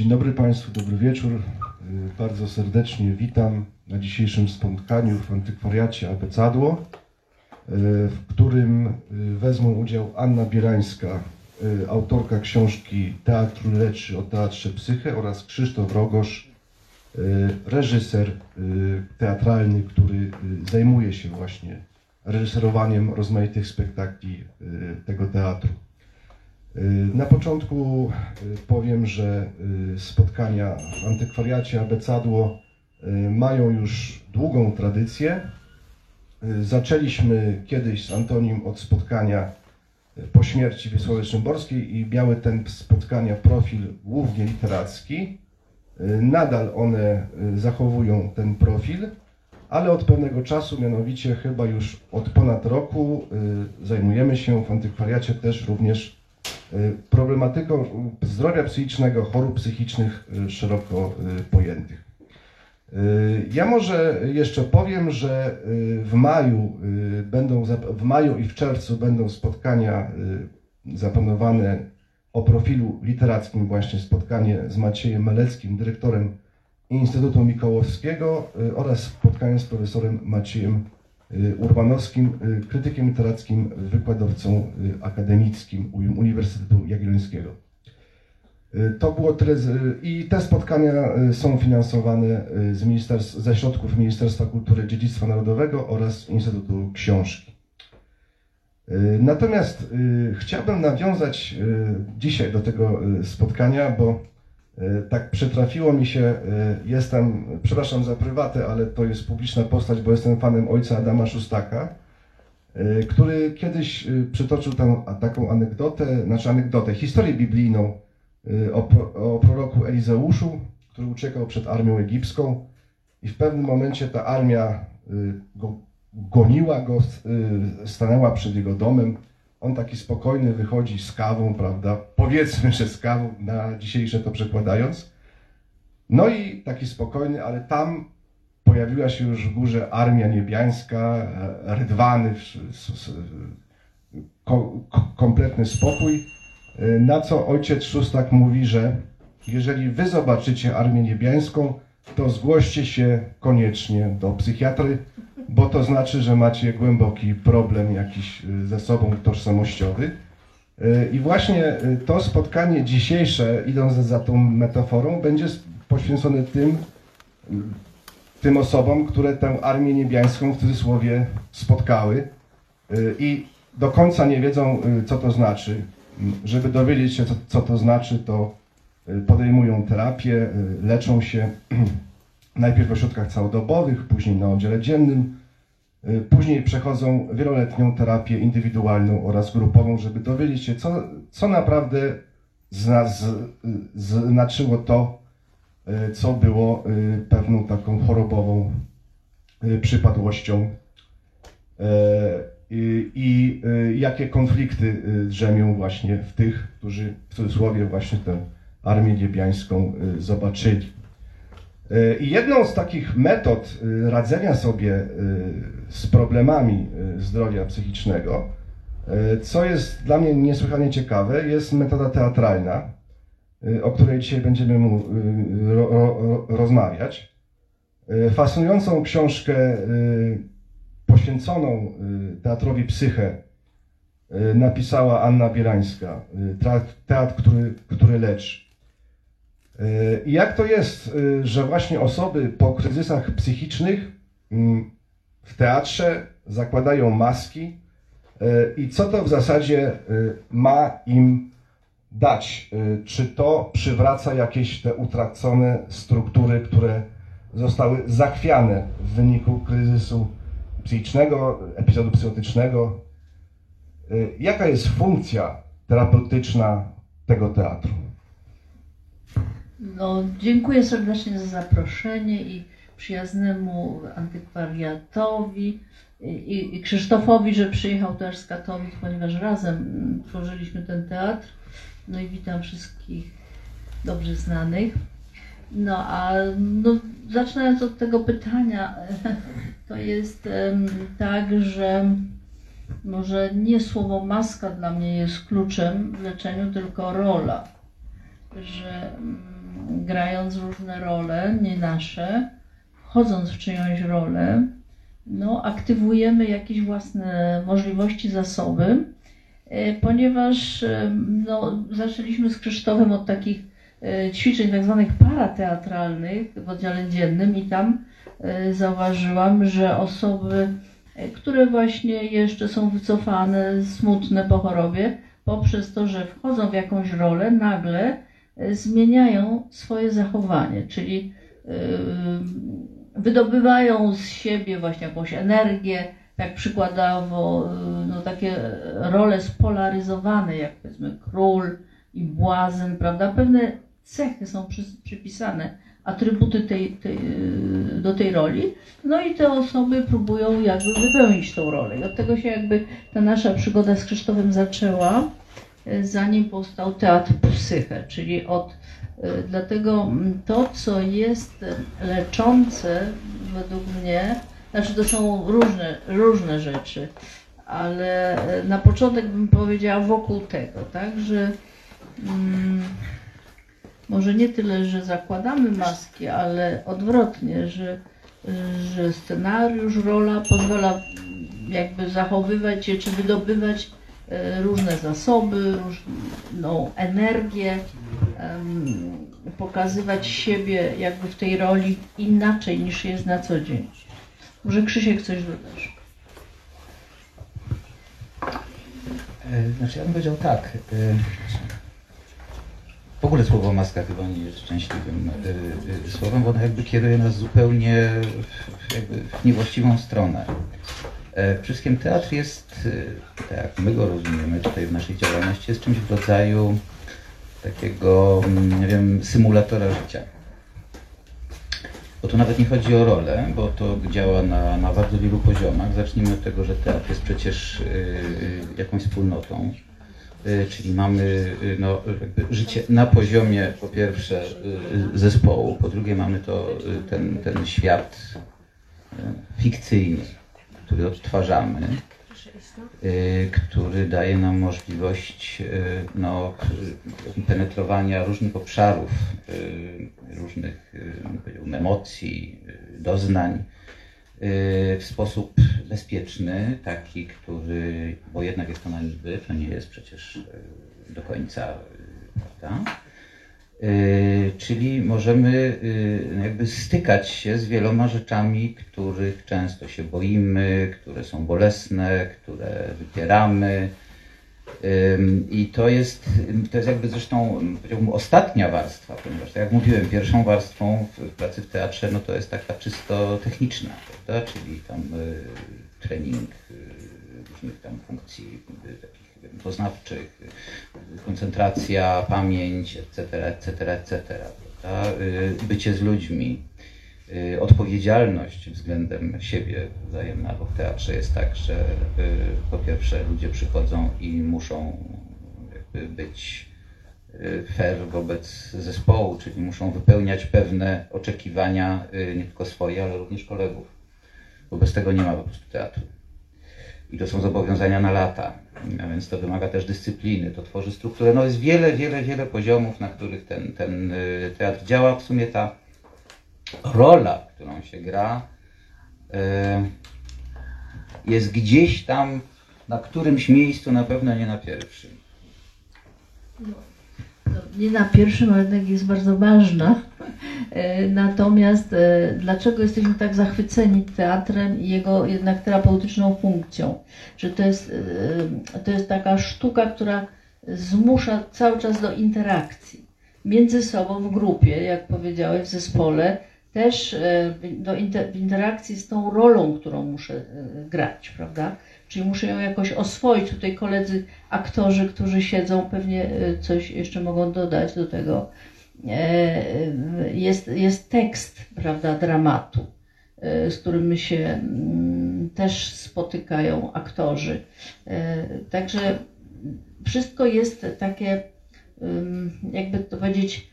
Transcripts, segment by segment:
Dzień dobry Państwu, dobry wieczór. Y, Bardzo serdecznie witam na dzisiejszym spotkaniu w antykwariacie Abecadło, y, w którym y, wezmą udział Anna Bielańska, y, autorka książki Teatr Leczy o Teatrze Psyche oraz Krzysztof Rogosz, reżyser teatralny, który zajmuje się właśnie reżyserowaniem rozmaitych spektakli tego teatru. Y, Na początku y, powiem, że y, spotkania w antykwariacie Abecadło mają już długą tradycję. Zaczęliśmy kiedyś z Antonim od spotkania po śmierci Wiesławy Szymborskiej i miały ten spotkania profil głównie literacki. Nadal one zachowują ten profil, ale od pewnego czasu, mianowicie chyba już od ponad roku, zajmujemy się w antykwariacie też również problematyką zdrowia psychicznego, chorób psychicznych y, szeroko y, pojętych. Y, Ja może jeszcze powiem, że y, w maju y, będą w maju i w czerwcu będą spotkania y, zaplanowane o profilu literackim, właśnie spotkanie z Maciejem Meleckim, dyrektorem Instytutu Mikołowskiego y, oraz spotkanie z profesorem Maciejem y, Urbanowskim, y, krytykiem literackim, wykładowcą y, akademickim Uniwersytetu Jagiellońskiego. Y, To było tyle. Z, I te spotkania y, są finansowane y, z ministerstw, ze środków Ministerstwa Kultury i Dziedzictwa Narodowego oraz Instytutu Książki. Y, Natomiast y, chciałbym nawiązać y, dzisiaj do tego y, spotkania, bo y, tak przytrafiło mi się, y, jestem, przepraszam za prywatę, ale to jest publiczna postać, bo jestem fanem ojca Adama Szustaka, y, który kiedyś przytoczył tam taką anegdotę, znaczy anegdotę, historię biblijną o, o proroku Elizeuszu, który uciekał przed armią egipską i w pewnym momencie ta armia go, goniła go, stanęła przed jego domem. On taki spokojny wychodzi z kawą, prawda? Powiedzmy, że z kawą, na dzisiejsze to przekładając. No i taki spokojny, ale tam pojawiła się już w górze armia niebiańska, e, rydwany, kompletny spokój. Y, Na co ojciec Szustak mówi, że jeżeli wy zobaczycie armię niebiańską, to zgłoście się koniecznie do psychiatry, bo to znaczy, że macie głęboki problem jakiś y, ze sobą tożsamościowy. Y, I właśnie y, to spotkanie dzisiejsze, idąc za- tą metaforą, będzie poświęcone tym, tym osobom, które tę armię niebiańską w cudzysłowie spotkały i do końca nie wiedzą, co to znaczy. Żeby dowiedzieć się, co, co to znaczy, to podejmują terapię, leczą się najpierw w ośrodkach całodobowych, później na oddziale dziennym, później przechodzą wieloletnią terapię indywidualną oraz grupową, żeby dowiedzieć się, co, co naprawdę zna, z, y, znaczyło to, y, co było y, pewną taką chorobową y, przypadłością i, y, jakie konflikty y, drzemią właśnie w tych, którzy w cudzysłowie właśnie tę armię niebiańską y, zobaczyli. I jedną z takich metod y, radzenia sobie y, z problemami y, zdrowia psychicznego, co jest dla mnie niesłychanie ciekawe, jest metoda teatralna, o której dzisiaj będziemy rozmawiać. Fascynującą książkę poświęconą teatrowi Psyche y, napisała Anna Bielańska, teatr który, który leczy. Y, I jak to jest, y, że właśnie osoby po kryzysach psychicznych mm, w teatrze zakładają maski y, i co to w zasadzie ma im dać? Czy to przywraca jakieś te utracone struktury, które zostały zachwiane w wyniku kryzysu psychicznego, epizodu psychotycznego? Jaka jest funkcja terapeutyczna tego teatru? No, dziękuję serdecznie za zaproszenie i przyjaznemu antykwariatowi i, i Krzysztofowi, że przyjechał też z Katowic, ponieważ razem mm, tworzyliśmy ten teatr. No i witam wszystkich dobrze znanych. No a no, zaczynając od tego pytania, to jest em, tak, że może nie słowo maska dla mnie jest kluczem w leczeniu, tylko rola. Że mm, grając różne role, nie nasze, wchodząc w czyjąś rolę, no, aktywujemy jakieś własne możliwości, zasoby, e, ponieważ e, no, zaczęliśmy z Krzysztofem od takich e, ćwiczeń tak zwanych parateatralnych w oddziale dziennym i tam zauważyłam, że osoby, które właśnie jeszcze są wycofane, smutne po chorobie, poprzez to, że wchodzą w jakąś rolę, nagle zmieniają swoje zachowanie, czyli wydobywają z siebie właśnie jakąś energię, jak przykładowo no, takie role spolaryzowane, jak powiedzmy król i błazen, prawda? Pewne cechy są przy, przypisane, atrybuty tej, tej, do tej roli, no i te osoby próbują jakby wypełnić tą rolę. I od tego się jakby ta nasza przygoda z Krzysztofem zaczęła, zanim powstał Teatr Psyche, czyli od Y, dlatego mm, to, co jest leczące według mnie, znaczy to są różne, różne rzeczy, ale y, na początek bym powiedziała wokół tego, tak, że mm, może nie tyle, że zakładamy maski, ale odwrotnie, że, że scenariusz, rola pozwala jakby zachowywać się czy wydobywać y, różne zasoby, różną energię, pokazywać siebie jakby w tej roli inaczej niż jest na co dzień. Może Krzysiek coś dodasz? E, znaczy ja bym powiedział tak. E, w ogóle słowo maska chyba nie jest szczęśliwym e, słowem, bo ono jakby kieruje nas zupełnie jakby w niewłaściwą stronę. Wszystkim teatr jest, tak jak my go rozumiemy tutaj w naszej działalności, jest czymś w rodzaju takiego, mm, nie wiem, symulatora życia. Bo tu nawet nie chodzi o rolę, bo to działa na, na bardzo wielu poziomach. Zacznijmy od tego, że teatr jest przecież y, jakąś wspólnotą. Czyli mamy no, życie na poziomie po pierwsze zespołu, po drugie mamy to ten, ten świat fikcyjny, który odtwarzamy Y, który daje nam możliwość y, no, penetrowania różnych obszarów, y, różnych emocji, doznań w sposób bezpieczny, taki, który, bo jednak jest to na niby, to nie jest przecież do końca, prawda? Y, czyli możemy y, jakby stykać się z wieloma rzeczami, których często się boimy, które są bolesne, które wypieramy. I to jest, to jest jakby zresztą ostatnia warstwa, ponieważ tak jak mówiłem, pierwszą warstwą w pracy w teatrze no to jest taka czysto techniczna, prawda? czyli tam y, trening różnych tam funkcji poznawczych, koncentracja, pamięć, etc., etc., etc. Bycie z ludźmi, y, odpowiedzialność względem siebie wzajemna, bo w teatrze jest tak, że y, po pierwsze ludzie przychodzą i muszą być y, fair wobec zespołu, czyli muszą wypełniać pewne oczekiwania nie tylko swoje, ale również kolegów. Wobec tego nie ma po prostu teatru. I to są zobowiązania na lata a więc to wymaga też dyscypliny, to tworzy strukturę. No jest wiele, wiele, wiele poziomów, na których ten, ten y, teatr działa. W sumie ta rola, którą się gra, y, jest gdzieś tam na którymś miejscu, na pewno nie na pierwszym. Nie na pierwszym, ale jednak jest bardzo ważna. E, natomiast e, dlaczego jesteśmy tak zachwyceni teatrem i jego jednak terapeutyczną funkcją? Że to jest, e, to jest taka sztuka, która zmusza cały czas do interakcji między sobą w grupie, jak powiedziałeś, w zespole, też do inter, w interakcji z tą rolą, którą muszę grać, prawda? Czyli muszę ją jakoś oswoić. Tutaj koledzy aktorzy, którzy siedzą, pewnie coś jeszcze mogą dodać do tego E, jest, jest tekst prawda, dramatu, e, z którym się mm, też spotykają aktorzy. E, także wszystko jest takie, jakby to powiedzieć,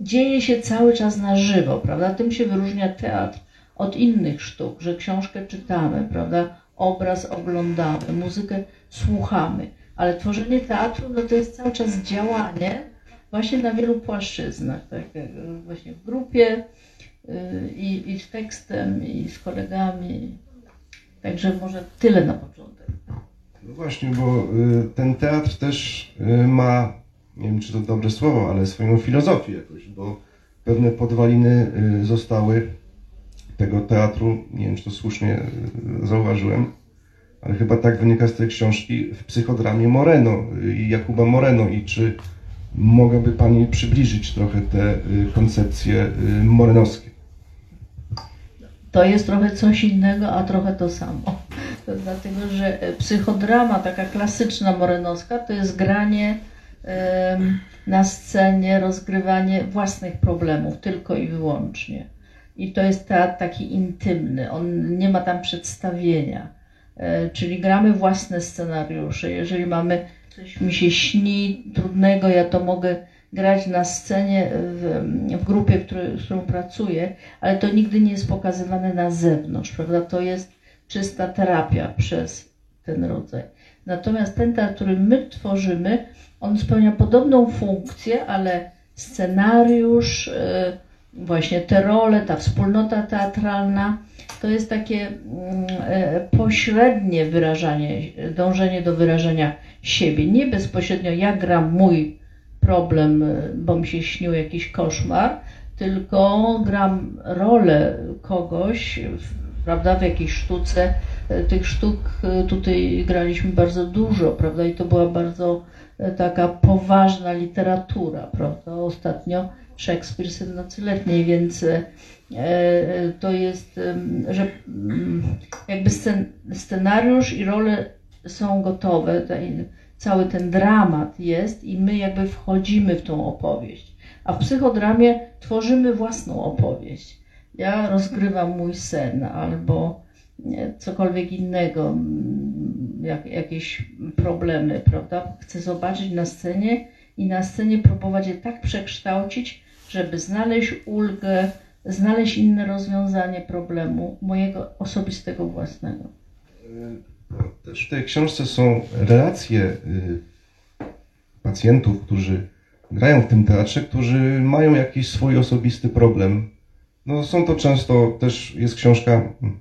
dzieje się cały czas na żywo, prawda? Tym się wyróżnia teatr od innych sztuk, że książkę czytamy, prawda? Obraz oglądamy, muzykę słuchamy, ale tworzenie teatru no to jest cały czas działanie, właśnie na wielu płaszczyznach, tak jak właśnie w grupie y, i, i z tekstem, i z kolegami. Także może tyle na początek. No właśnie, bo y, ten teatr też ma, nie wiem czy to dobre słowo, ale swoją filozofię jakoś, bo pewne podwaliny zostały tego teatru, nie wiem czy to słusznie y, zauważyłem, ale chyba tak wynika z tej książki, w psychodramie Moreno i Jakuba Moreno i czy mogłaby Pani przybliżyć trochę te y, koncepcje morenowskie? To jest trochę coś innego, a trochę to samo. Dlatego, że e, psychodrama, taka klasyczna morenowska, to jest granie na scenie, rozgrywanie własnych problemów tylko i wyłącznie. I to jest teatr taki intymny, on nie ma tam przedstawienia. E, Czyli gramy własne scenariusze. Jeżeli mamy, coś mi się śni trudnego, ja to mogę grać na scenie w, w grupie, który, z którą pracuję, ale to nigdy nie jest pokazywane na zewnątrz, prawda? To jest czysta terapia przez ten rodzaj. Natomiast ten teatr, który my tworzymy, on spełnia podobną funkcję, ale scenariusz, e, właśnie te role, ta wspólnota teatralna, to jest takie mm, e, pośrednie wyrażanie, dążenie do wyrażenia siebie. Nie bezpośrednio ja gram mój problem, e, bo mi się śnił jakiś koszmar, tylko gram rolę kogoś, prawda, w jakiejś sztuce. E, Tych sztuk tutaj graliśmy bardzo dużo, prawda, i to była bardzo taka poważna literatura, prawda. Ostatnio Szekspir Syn Nocy Letniej, więc e, e, to jest, że mm, jakby scen, scenariusz i role są gotowe, cały ten dramat jest i my jakby wchodzimy w tą opowieść. A w psychodramie tworzymy własną opowieść. Ja rozgrywam mój sen albo cokolwiek innego, jak, jakieś problemy, prawda? Chcę zobaczyć na scenie i na scenie próbować je tak przekształcić, żeby znaleźć ulgę, znaleźć inne rozwiązanie problemu mojego osobistego własnego. Też w tej książce są relacje y, pacjentów, którzy grają w tym teatrze, którzy mają jakiś swój osobisty problem. No, są to często też jest książka mm,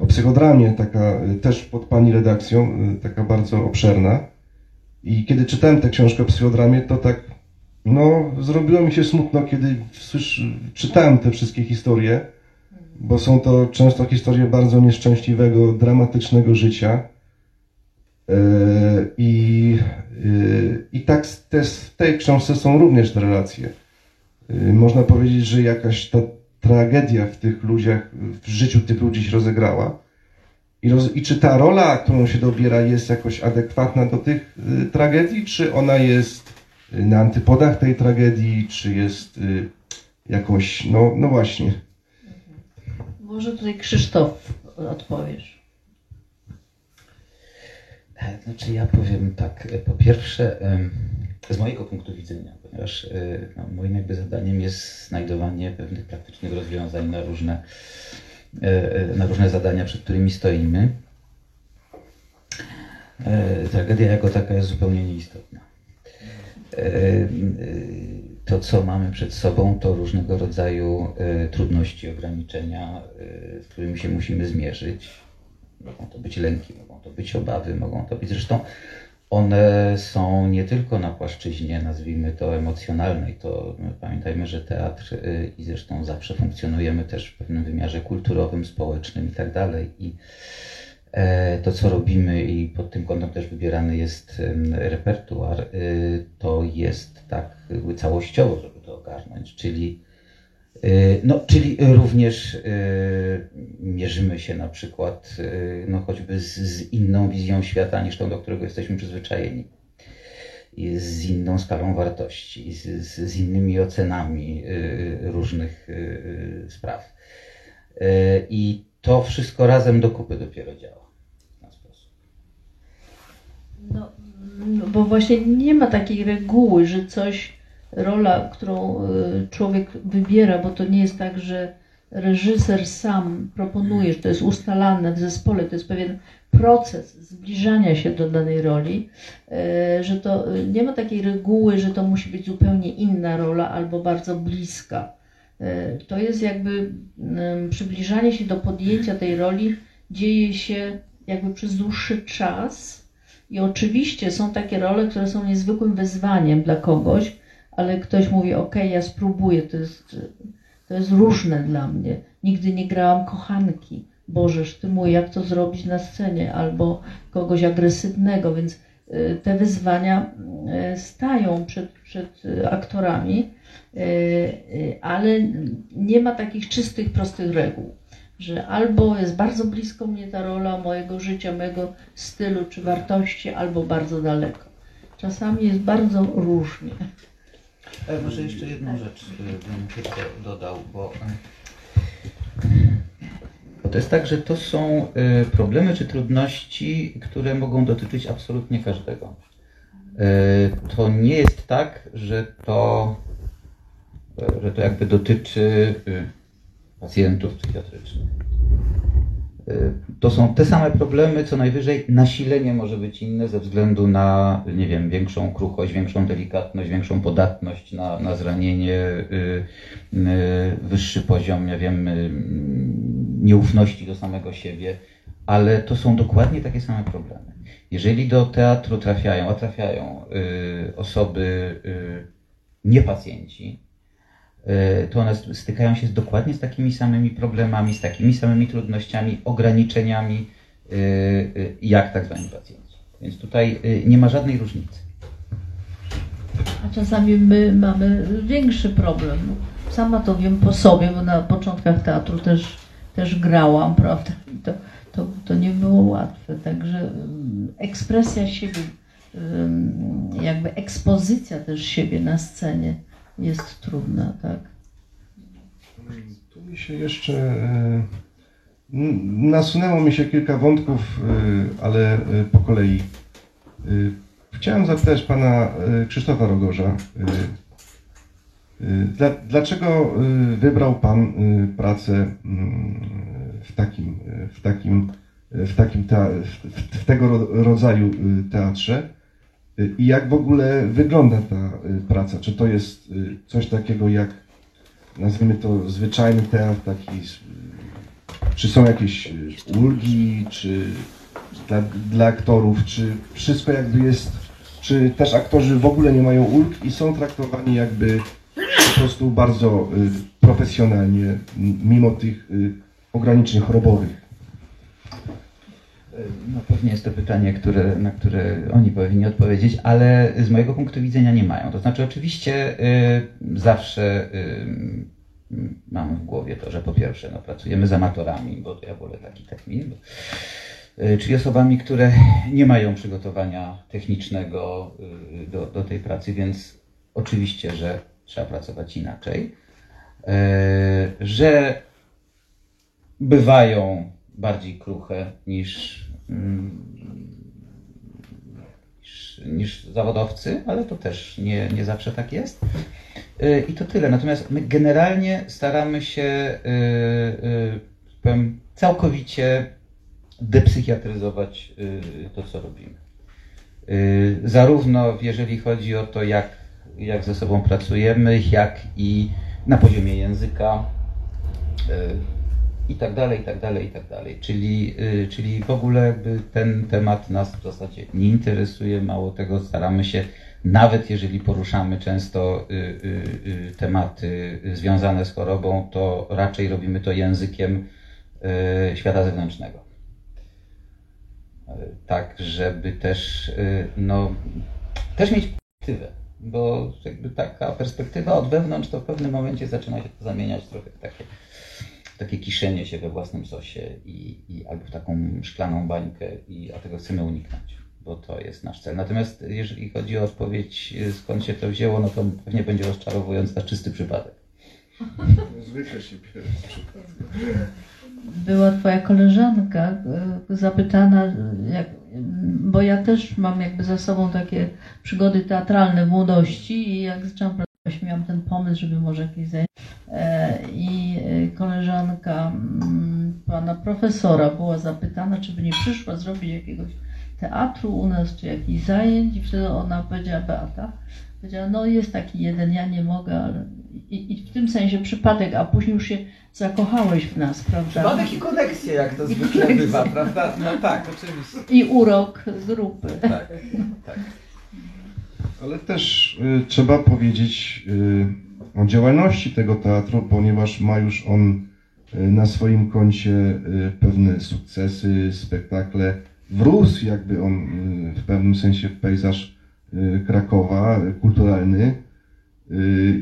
o psychodramie, taka y, też pod pani redakcją, y, taka bardzo obszerna. I kiedy czytałem tę książkę o psychodramie, to tak, no, zrobiło mi się smutno, kiedy czytałem te wszystkie historie, bo są to często historie bardzo nieszczęśliwego, dramatycznego życia. E, I, e, i tak te, w tej książce są również te relacje. E, Można powiedzieć, że jakaś ta tragedia w tych ludziach, w życiu tych ludzi się rozegrała. I, roz, I czy ta rola, którą się dobiera, jest jakoś adekwatna do tych tragedii, czy ona jest na antypodach tej tragedii, czy jest y, jakoś, no, no właśnie. Może tutaj Krzysztof odpowiesz. E, Znaczy ja powiem tak, e, po pierwsze z mojego punktu widzenia, ponieważ e, no, moim jakby zadaniem jest znajdowanie pewnych praktycznych rozwiązań na różne, na różne zadania, przed którymi stoimy. Tragedia jako taka jest zupełnie nieistotna. E, e, To, co mamy przed sobą, to różnego rodzaju e, trudności, ograniczenia, z którymi się musimy zmierzyć. Mogą to być lęki, mogą to być obawy, mogą to być zresztą one są nie tylko na płaszczyźnie, nazwijmy to emocjonalnej, to my pamiętajmy, że teatr i zresztą zawsze funkcjonujemy też w pewnym wymiarze kulturowym, społecznym i tak dalej. E, to, co robimy i pod tym kątem też wybierany jest repertuar, y, to jest tak całościowo, żeby to ogarnąć, czyli y, no, czyli również y, mierzymy się na przykład no, choćby z, z inną wizją świata niż tą, do którego jesteśmy przyzwyczajeni. Z inną skalą wartości, z, z, innymi ocenami różnych spraw. Y, I to wszystko razem do kupy dopiero działa. No, no, bo właśnie nie ma takiej reguły, że coś, rola, którą y, człowiek wybiera, bo to nie jest tak, że reżyser sam proponuje, że to jest ustalane w zespole, to jest pewien proces zbliżania się do danej roli, e, że to e, nie ma takiej reguły, że to musi być zupełnie inna rola albo bardzo bliska. To jest jakby przybliżanie się do podjęcia tej roli dzieje się jakby przez dłuższy czas. I oczywiście są takie role, które są niezwykłym wyzwaniem dla kogoś, ale ktoś mówi, ok, ja spróbuję, to jest, to jest różne dla mnie. Nigdy nie grałam kochanki. Bożeż ty mój, jak to zrobić na scenie, albo kogoś agresywnego, więc y, te wyzwania y, stają przed, przed y, aktorami, ale nie ma takich czystych, prostych reguł, że albo jest bardzo blisko mnie ta rola mojego życia, mojego stylu czy wartości, albo bardzo daleko. Czasami jest bardzo różnie. E, może jeszcze jedną rzecz e, bym tylko dodał, bo, e, bo to jest tak, że to są problemy czy trudności, które mogą dotyczyć absolutnie każdego. To nie jest tak, że to, że to jakby dotyczy pacjentów psychiatrycznych. E, To są te same problemy, co najwyżej nasilenie może być inne ze względu na, nie wiem, większą kruchość, większą delikatność, większą podatność na, na zranienie, y, y, wyższy poziom, nie wiem, y, nieufności do samego siebie, ale to są dokładnie takie same problemy. Jeżeli do teatru trafiają, a trafiają y, osoby, y, nie pacjenci, y, to one stykają się z, dokładnie z takimi samymi problemami, z takimi samymi trudnościami, ograniczeniami, y, y, jak tak zwani pacjenci. Więc tutaj y, nie ma żadnej różnicy. A czasami my mamy większy problem. Sama to wiem po sobie, bo na początkach teatru też, też grałam, prawda? To, to, to nie było łatwe. Także mm, ekspresja siebie, jakby ekspozycja też siebie na scenie jest trudna, tak? Tu mi się jeszcze e, nasunęło mi się kilka wątków, e, ale e, po kolei. Chciałem zapytać pana Krzysztofa Rogorza, dla, dlaczego wybrał pan pracę mm, w takim, w takim, w takim w, w tego ro- rodzaju teatrze? E, I jak w ogóle wygląda ta e, praca? Czy to jest e, coś takiego jak nazwijmy to zwyczajny teatr taki, czy są jakieś y, ulgi, czy dla, dla aktorów, czy wszystko jakby jest, czy też aktorzy w ogóle nie mają ulg i są traktowani jakby po prostu bardzo y, profesjonalnie, mimo tych y, ograniczeń chorobowych. No pewnie jest to pytanie, które, na które oni powinni odpowiedzieć, ale z mojego punktu widzenia nie mają. To znaczy oczywiście y, zawsze y, mam w głowie to, że po pierwsze no, pracujemy z amatorami, bo ja wolę taki termin, bo, y, czyli osobami, które nie mają przygotowania technicznego y, do, do tej pracy, więc oczywiście, że trzeba pracować inaczej. Y, że bywają bardziej kruche niż, niż, niż zawodowcy, ale to też nie, nie zawsze tak jest. Y, I to tyle. Natomiast my generalnie staramy się y, y, powiem, całkowicie depsychiatryzować to, co robimy. Zarówno jeżeli chodzi o to, jak, jak ze sobą pracujemy, jak i na poziomie języka i tak dalej, i tak dalej, i tak dalej. Czyli, y, czyli w ogóle jakby ten temat nas w zasadzie nie interesuje, mało tego staramy się, nawet jeżeli poruszamy często y, y, tematy związane z chorobą, to raczej robimy to językiem świata zewnętrznego. Tak, żeby też, no, też mieć perspektywę, bo jakby taka perspektywa od wewnątrz to w pewnym momencie zaczyna się to zamieniać trochę w takie takie kiszenie się we własnym sosie i, i albo w taką szklaną bańkę, i, a tego chcemy uniknąć, bo to jest nasz cel. Natomiast jeżeli chodzi o odpowiedź, y, skąd się to wzięło, no to pewnie będzie rozczarowując na czysty przypadek. Zwykle się była twoja koleżanka y, zapytana, jak, bo ja też mam jakby za sobą takie przygody teatralne w młodości i jak zaczęłam Właśnie miałam ten pomysł, żeby może jakieś zajęcia. E, I e, koleżanka mm, pana profesora była zapytana, czy by nie przyszła zrobić jakiegoś teatru u nas, czy jakichś zajęć. I wtedy ona powiedziała, Beata, powiedziała, no jest taki jeden, ja nie mogę, ale... I, I w tym sensie przypadek, a później już się zakochałeś w nas, prawda? Przypadek i koneksje, jak to zwykle bywa, prawda? No tak, oczywiście. I urok grupy. Tak, tak. Ale też y, trzeba powiedzieć y, o działalności tego teatru, ponieważ ma już on y, na swoim koncie y, pewne sukcesy, spektakle. Wrósł jakby on y, w pewnym sensie w pejzaż y, Krakowa kulturalny.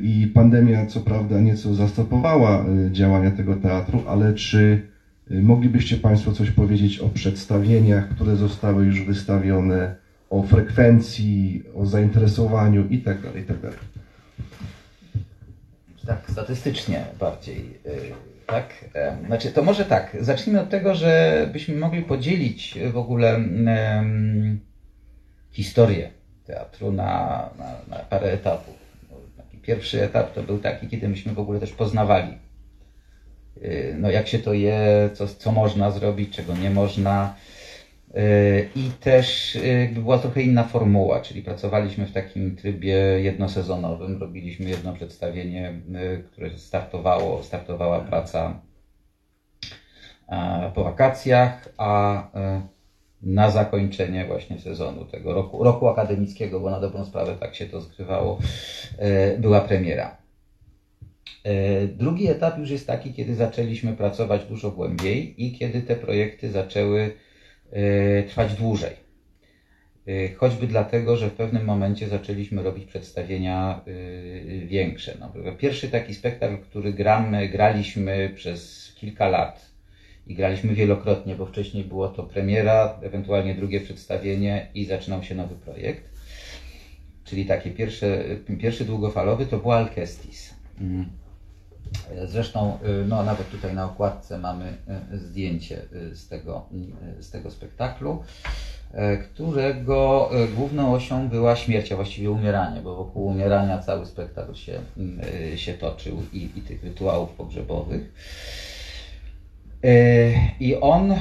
I pandemia, co prawda, nieco zastopowała działania tego teatru, ale czy moglibyście Państwo coś powiedzieć o przedstawieniach, które zostały już wystawione, o frekwencji, o zainteresowaniu i tak dalej, i tak. Tak, statystycznie bardziej. y, Tak? Znaczy, to może tak. Zacznijmy od tego, że byśmy mogli podzielić w ogóle historię teatru na, na, na parę etapów. Taki pierwszy etap to był taki, kiedy myśmy w ogóle też poznawali. y, No, jak się to je, co, co można zrobić, czego nie można. Y, I też y, była trochę inna formuła, czyli pracowaliśmy w takim trybie jednosezonowym, robiliśmy jedno przedstawienie, y, które startowało, startowała praca po wakacjach, a e, na zakończenie właśnie sezonu tego roku, roku akademickiego, bo na dobrą sprawę tak się to zgrywało, była premiera. Drugi etap już jest taki, kiedy zaczęliśmy pracować dużo głębiej i kiedy te projekty zaczęły trwać dłużej. E, Choćby dlatego, że w pewnym momencie zaczęliśmy robić przedstawienia e, większe. No, pierwszy taki spektakl, który gramy, graliśmy przez kilka lat i graliśmy wielokrotnie, bo wcześniej było to premiera, ewentualnie drugie przedstawienie i zaczynał się nowy projekt. Czyli takie pierwsze, pierwszy długofalowy to był Alcestis. Zresztą, y, no nawet tutaj na okładce mamy y, zdjęcie y, z tego, z tego spektaklu, którego główną osią była śmierć, a właściwie umieranie, bo wokół umierania cały spektakl się, się toczył i, i tych rytuałów pogrzebowych. I on,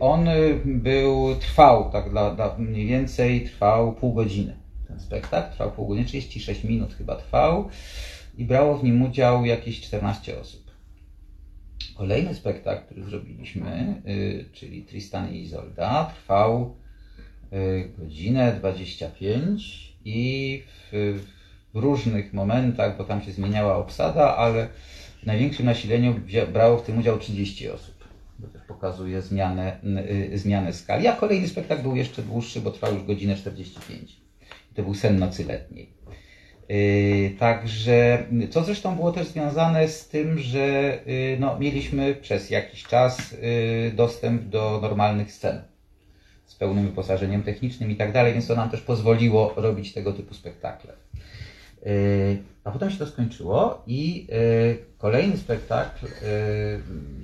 on był, trwał, tak dla, dla mniej więcej trwał pół godziny. Ten spektakl trwał pół godziny, 36 minut chyba trwał i brało w nim udział jakieś 14 osób. Kolejny spektakl, który zrobiliśmy, y, czyli Tristan i Isolda, trwał y, godzinę 25 i w, w różnych momentach, bo tam się zmieniała obsada, ale w największym nasileniu brało w tym udział 30 osób. To też pokazuje zmianę, y, zmianę skali. A kolejny spektakl był jeszcze dłuższy, bo trwał już godzinę 45. To był sen nocy letniej. Yy, Także, co zresztą było też związane z tym, że yy, no, mieliśmy przez jakiś czas yy, dostęp do normalnych scen z pełnym wyposażeniem technicznym i tak dalej, więc to nam też pozwoliło robić tego typu spektakle. A potem się to skończyło i kolejny spektakl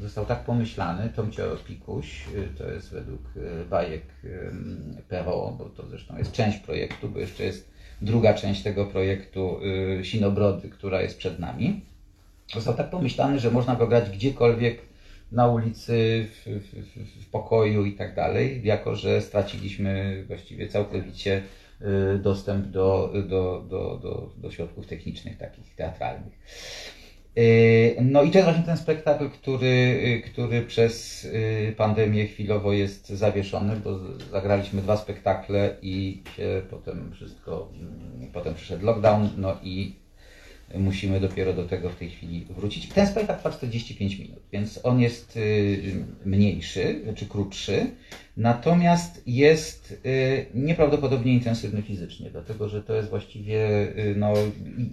został tak pomyślany, Tomcio Pikuś, to jest według bajek Perrault, bo to zresztą jest część projektu, bo jeszcze jest druga część tego projektu yy, Sinobrody, która jest przed nami. Został tak pomyślany, że można go grać gdziekolwiek na ulicy, w, w, w- w pokoju i tak dalej, jako że straciliśmy właściwie całkowicie y, dostęp do, do, do, do, do środków technicznych takich teatralnych. Y, No i to jest właśnie ten spektakl, który, y, który przez y, pandemię chwilowo jest zawieszony, bo zagraliśmy dwa spektakle i się potem wszystko, mm, potem przyszedł lockdown, no i musimy dopiero do tego w tej chwili wrócić. Ten spektakl trwa 45 minut, więc on jest y, mniejszy, czy krótszy, natomiast jest y, nieprawdopodobnie intensywny fizycznie, dlatego że to jest właściwie y, no,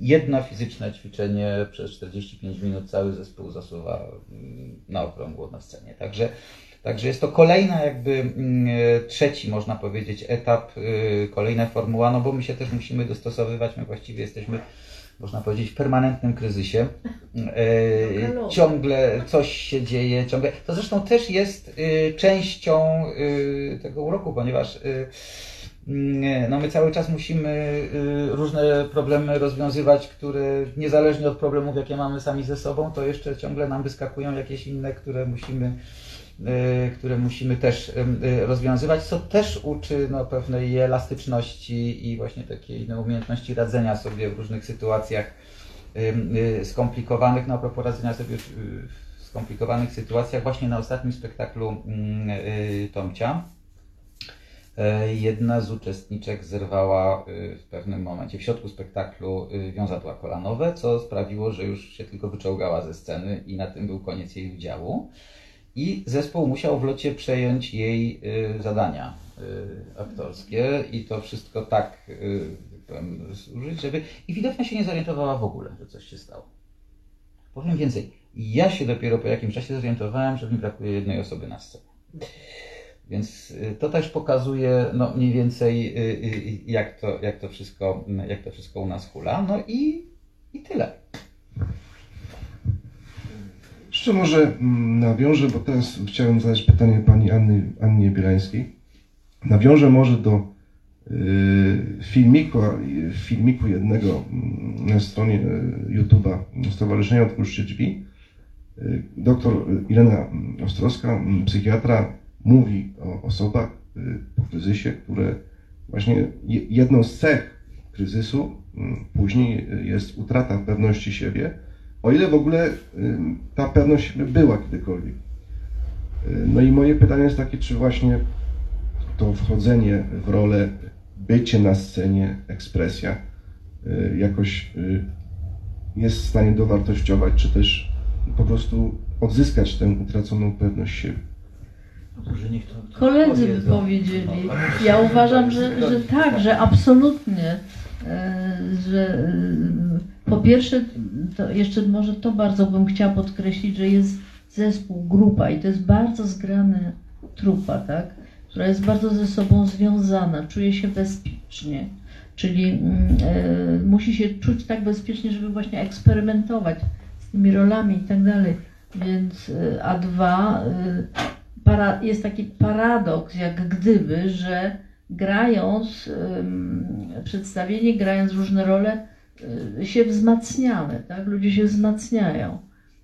jedno fizyczne ćwiczenie przez 45 minut cały zespół zasuwa mm, na okrągło na scenie. Także Także jest to kolejna jakby mm, trzeci, można powiedzieć, etap, kolejna formuła, no bo my się też musimy dostosowywać, my właściwie jesteśmy, można powiedzieć, w permanentnym kryzysie. E. Ciągle coś się dzieje, ciągle. To zresztą też jest y, częścią y, tego uroku, ponieważ y, no my cały czas musimy różne problemy rozwiązywać, które niezależnie od problemów, jakie mamy sami ze sobą, to jeszcze ciągle nam wyskakują jakieś inne, które musimy, które musimy też y, y, rozwiązywać, co też uczy no, pewnej elastyczności i właśnie takiej no, umiejętności radzenia sobie w różnych sytuacjach y, y, skomplikowanych. No a propos radzenia sobie w, skomplikowanych sytuacjach, właśnie na ostatnim spektaklu mm, y, Tomcia jedna z uczestniczek zerwała y, w pewnym momencie, w środku spektaklu, y, wiązadła kolanowe, co sprawiło, że już się tylko wyczołgała ze sceny i na tym był koniec jej udziału. I zespół musiał w locie przejąć jej y, zadania y, aktorskie i to wszystko tak y, powiem, zużyć, żeby... I widownia się nie zorientowała w ogóle, że coś się stało. Powiem więcej, ja się dopiero po jakimś czasie zorientowałem, że mi brakuje jednej osoby na scenie. Więc y, to też pokazuje no, mniej więcej y, y, jak to, jak, to wszystko, jak to wszystko u nas hula. No i, i tyle. Jeszcze może mm, nawiążę, bo teraz chciałem zadać pytanie pani Anny, Annie Bielańskiej. Nawiążę może do y, filmiku, y, filmiku jednego mm, na stronie y, YouTube'a Stowarzyszenia Otwórzcie Drzwi. Doktor Irena Ostrowska, mm, psychiatra, mówi o osobach po kryzysie, które właśnie je- jedną z cech kryzysu później jest utrata pewności siebie, o ile w ogóle y, ta pewność była kiedykolwiek. Y, No i moje pytanie jest takie, czy właśnie to wchodzenie w rolę, bycie na scenie, ekspresja y, jakoś jest w stanie dowartościować, czy też po prostu odzyskać tę utraconą pewność siebie. Koledzy by powiedzieli. Ja uważam, że, że tak, że absolutnie. e, Że po pierwsze, jeszcze może to bardzo bym chciała podkreślić, że jest zespół, grupa i to jest bardzo zgrana trupa, tak? która jest bardzo ze sobą związana, czuje się bezpiecznie. Czyli e, musi się czuć tak bezpiecznie, żeby właśnie eksperymentować z tymi rolami i tak dalej. Więc e, a dwa, e, para, jest taki paradoks, jak gdyby, że grając przedstawienie, grając różne role, y, się wzmacniamy, tak? Ludzie się wzmacniają.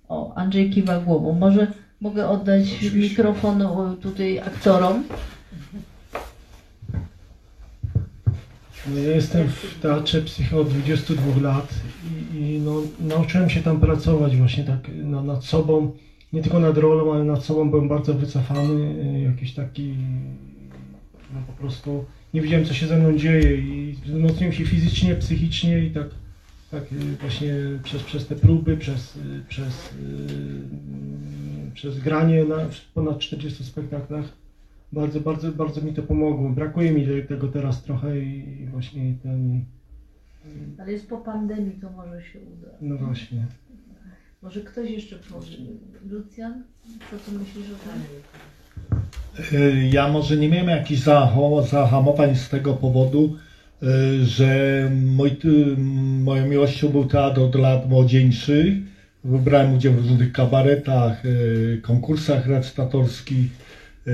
O, Andrzej kiwa głową. Może mogę oddać Oczywiście. mikrofon o, tutaj aktorom. No, ja jestem w teatrze psycho od 22 lat i, i no, nauczyłem się tam pracować właśnie tak na, nad sobą, nie tylko nad rolą, ale nad sobą byłem bardzo wycofany, y, jakiś taki, no po prostu nie wiedziałem co się ze mną dzieje i wzmocniłem się fizycznie, psychicznie i tak, tak y, właśnie przez, przez te próby, przez, y, przez, y, przez granie na w ponad 40 spektaklach bardzo, bardzo, bardzo mi to pomogło. Brakuje mi te- tego teraz trochę i właśnie ten, Ale jest po pandemii, to może się uda. no właśnie. Może ktoś jeszcze powie. Lucjan, co ty myślisz o tym? Ja może nie miałem jakichś zaha- zahamowań z tego powodu, że mój, ty- moją miłością był teatr od lat młodzieńczych. Brałem udział w różnych kabaretach, y, konkursach recytatorskich. y,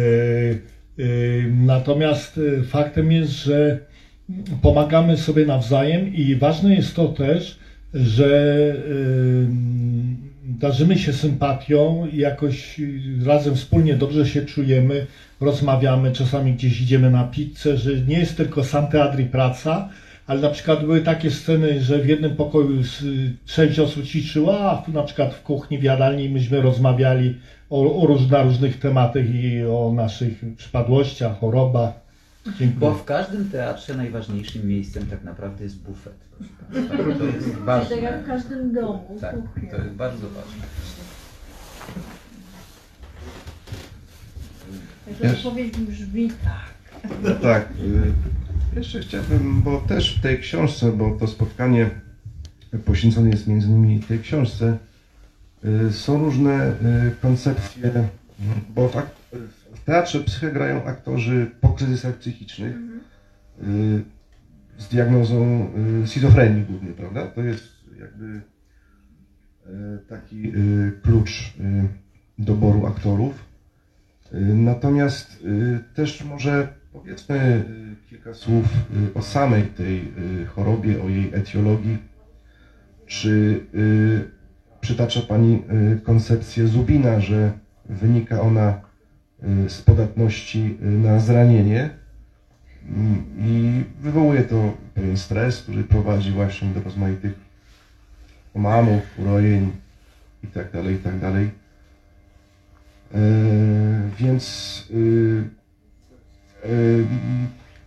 y, Natomiast y, faktem jest, że pomagamy sobie nawzajem i ważne jest to też, że y, darzymy się sympatią i jakoś y, razem wspólnie dobrze się czujemy, rozmawiamy, czasami gdzieś idziemy na pizzę, że nie jest tylko sam teatr i praca, ale na przykład były takie sceny, że w jednym pokoju z, sześć osób ćwiczyło, a na przykład w kuchni, w jadalni myśmy rozmawiali o, o róż, na różnych tematach i o naszych przypadłościach, chorobach. Dziękuję. Bo w każdym teatrze najważniejszym miejscem tak naprawdę jest bufet. To jest ważne. Tak jak w każdym domu, Tak, to jest bardzo ważne. Także odpowiedź brzmi tak. No tak. y, Jeszcze chciałbym, bo też w tej książce, bo to spotkanie poświęcone jest między innymi tej książce, y, są różne y, koncepcje, bo w, ak- w teatrze psychę grają aktorzy po kryzysach psychicznych y, z diagnozą y, schizofrenii głównie, prawda? To jest jakby y, taki y, klucz y, doboru aktorów. Y, Natomiast y, też może Powiedzmy y, kilka słów o samej tej chorobie, o jej etiologii. Czy przytacza Pani koncepcję Zubina, że wynika ona z podatności na zranienie Mm, i wywołuje to pewien stres, który prowadzi właśnie do rozmaitych omamów, urojeń i tak dalej, i tak dalej. E, Więc y, y,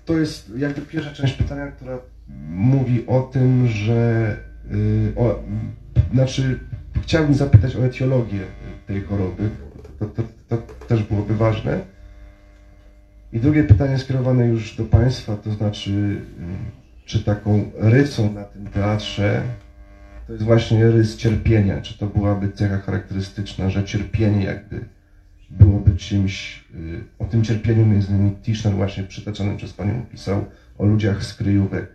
to jest jakby pierwsza część pytania, która mówi o tym, że o, znaczy chciałbym zapytać o etiologię tej choroby. To, to, to, to też byłoby ważne. I drugie pytanie skierowane już do Państwa, to znaczy, czy taką rysą na tym teatrze to jest właśnie rys cierpienia? Czy to byłaby cecha charakterystyczna, że cierpienie jakby byłoby czymś, y, o tym cierpieniu między innymi Tischner właśnie przytaczanym przez Panią pisał, o ludziach z kryjówek.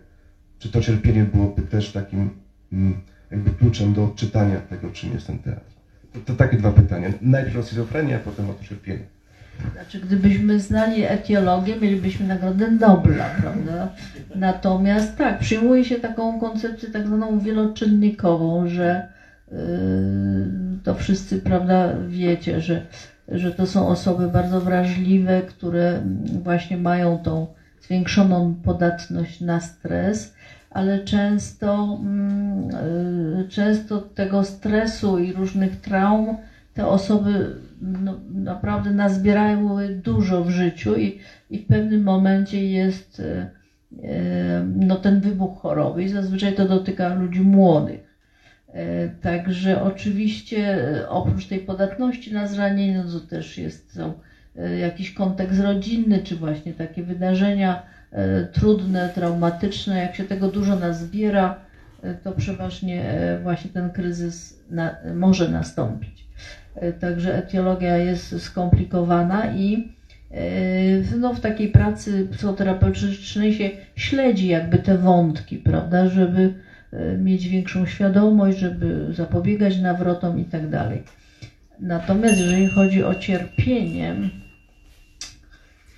Czy to cierpienie byłoby też takim mm, jakby kluczem do odczytania tego, czym jest ten teatr? To, to takie dwa pytania. Najpierw o schizofrenię, a potem o to cierpienie. Znaczy, gdybyśmy znali etiologię, mielibyśmy Nagrodę Nobla, prawda? Natomiast tak, przyjmuje się taką koncepcję tak zwaną wieloczynnikową, że yy, to wszyscy, prawda, wiecie, że, że to są osoby bardzo wrażliwe, które właśnie mają tą zwiększoną podatność na stres, ale często, mm, yy, często tego stresu i różnych traum te osoby no, naprawdę nazbierały dużo w życiu i, i w pewnym momencie jest e, e, no, ten wybuch choroby i zazwyczaj to dotyka ludzi młodych. E, Także oczywiście e, oprócz tej podatności na zranienie, no to też jest są, e, jakiś kontekst rodzinny, czy właśnie takie wydarzenia trudne, traumatyczne. Jak się tego dużo nazbiera, to przeważnie właśnie ten kryzys na, może nastąpić. Także etiologia jest skomplikowana i no, w takiej pracy psychoterapeutycznej się śledzi jakby te wątki, prawda, żeby mieć większą świadomość, żeby zapobiegać nawrotom i tak dalej. Natomiast jeżeli chodzi o cierpienie,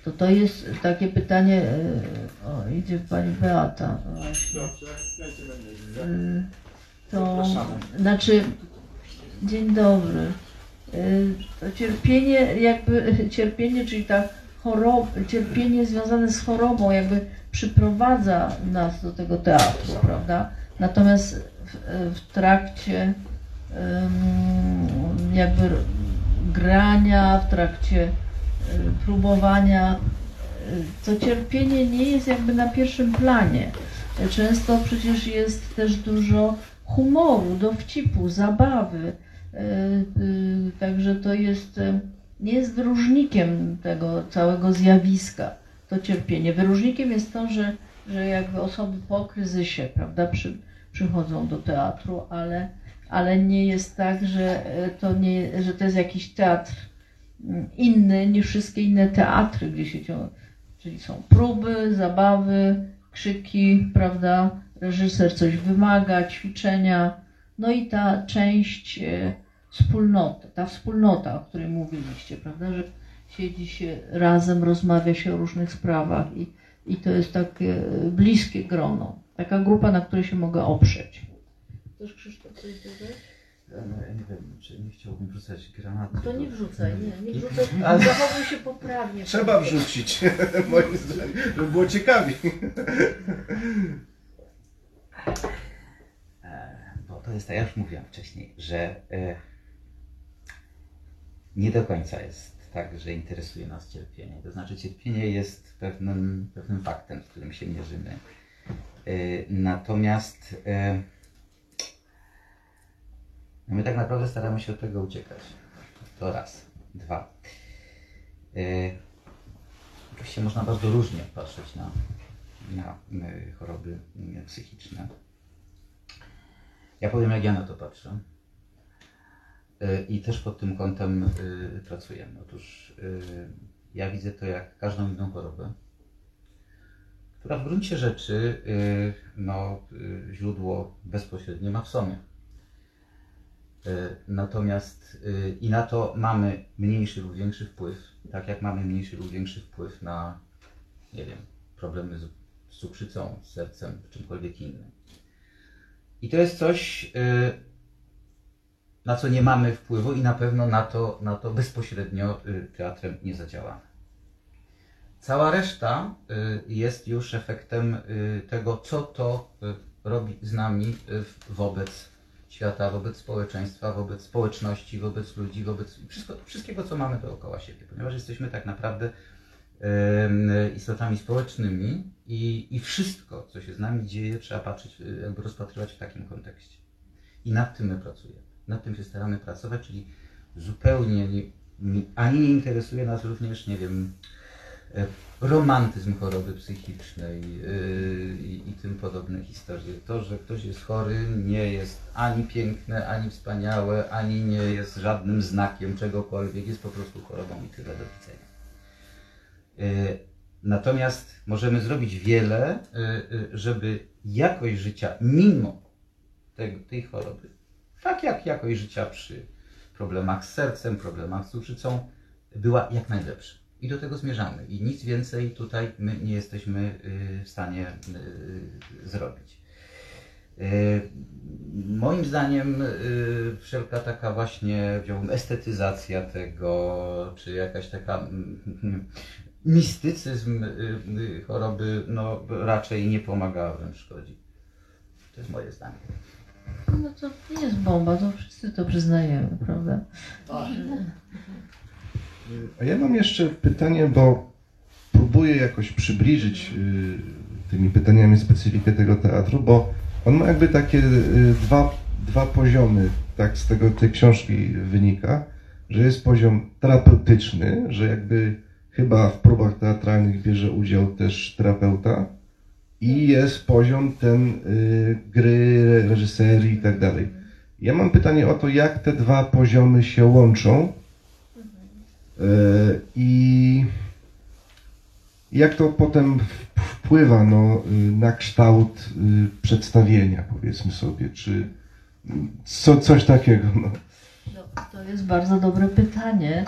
to to jest takie pytanie, e, o idzie pani Beata. E, To znaczy, dzień dobry. To cierpienie, jakby cierpienie, czyli ta choroba, cierpienie związane z chorobą, jakby przyprowadza nas do tego teatru, prawda? Natomiast w, w trakcie jakby grania, w trakcie y, próbowania, y, to cierpienie nie jest jakby na pierwszym planie. Często przecież jest też dużo humoru, dowcipu, zabawy. E, e, Także to jest, e, nie jest wyróżnikiem tego całego zjawiska, to cierpienie. Wyróżnikiem jest to, że, że jakby osoby po kryzysie, prawda, przy, przychodzą do teatru, ale, ale nie jest tak, że to, nie, że to jest jakiś teatr mm, inny niż wszystkie inne teatry, gdzie się czyli są próby, zabawy, krzyki, prawda, reżyser coś wymaga, ćwiczenia, no i ta część e, wspólnoty, ta wspólnota, o której mówiliście, prawda, że siedzi się razem, rozmawia się o różnych sprawach i, i to jest takie bliskie grono, taka grupa, na której się mogę oprzeć. Też Krzysztof coś dodać? No, ja nie wiem, czy nie chciałbym wrzucać granatu. To nie wrzucaj, nie, nie wrzucaj, Ale- zachowuj się poprawnie. Trzeba wrzucić, moim zdaniem, żeby było ciekawiej. E, Bo to jest, tak jak już mówiłem wcześniej, że e, nie do końca jest tak, że interesuje nas cierpienie. To znaczy cierpienie jest pewnym, pewnym faktem, z którym się mierzymy. E, Natomiast e, no my tak naprawdę staramy się od tego uciekać. To raz. Dwa. E, Oczywiście można bardzo różnie patrzeć na, na choroby psychiczne. Ja powiem, jak ja na to patrzę. Y, I też pod tym kątem y, pracujemy. Otóż y, ja widzę to jak każdą inną chorobę, która w gruncie rzeczy no, źródło bezpośrednie ma w sobie. Natomiast i na to mamy mniejszy lub większy wpływ, tak jak mamy mniejszy lub większy wpływ na nie wiem, problemy z, z cukrzycą, z sercem, czymkolwiek innym. I to jest coś, na co nie mamy wpływu i na pewno na to, na to bezpośrednio y, teatrem nie zadziałamy. Cała reszta y, jest już efektem y, tego, co to robi z nami wobec świata, wobec społeczeństwa, wobec społeczności, wobec ludzi, wobec wszystko, wszystkiego, co mamy dookoła siebie, ponieważ jesteśmy tak naprawdę istotami społecznymi i, i wszystko, co się z nami dzieje, trzeba patrzeć, jakby rozpatrywać w takim kontekście. I nad tym my pracujemy. Nad tym się staramy pracować, czyli zupełnie nie, nie, ani nie interesuje nas również, nie wiem, e, romantyzm choroby psychicznej yy, i, i tym podobne historie. To, że ktoś jest chory, nie jest ani piękne, ani wspaniałe, ani nie jest żadnym znakiem czegokolwiek, jest po prostu chorobą i tyle do widzenia. Yy, Natomiast możemy zrobić wiele, żeby jakość życia mimo tego, tej choroby, tak jak jakość życia przy problemach z sercem, problemach z cukrzycą, była jak najlepsza. I do tego zmierzamy. I nic więcej tutaj my nie jesteśmy y, w stanie y, zrobić. Y, Moim zdaniem wszelka taka właśnie wziąłbym estetyzacja tego, czy jakaś taka mm, mistycyzm choroby, no raczej nie pomaga, wręcz szkodzi. To jest moje zdanie. No to nie jest bomba, to wszyscy to przyznajemy, prawda? A ja mam jeszcze pytanie, bo próbuję jakoś przybliżyć y, tymi pytaniami specyfikę tego teatru, bo on ma jakby takie y, dwa, dwa poziomy, tak z tego tej książki wynika, że jest poziom terapeutyczny, że jakby chyba w próbach teatralnych bierze udział też terapeuta i jest poziom ten y, gry, reżyserii i tak dalej. Ja mam pytanie o to, jak te dwa poziomy się łączą y, i jak to potem wpływa no, y, na kształt y, przedstawienia, powiedzmy sobie, czy y, co, coś takiego. No. No, to jest bardzo dobre pytanie,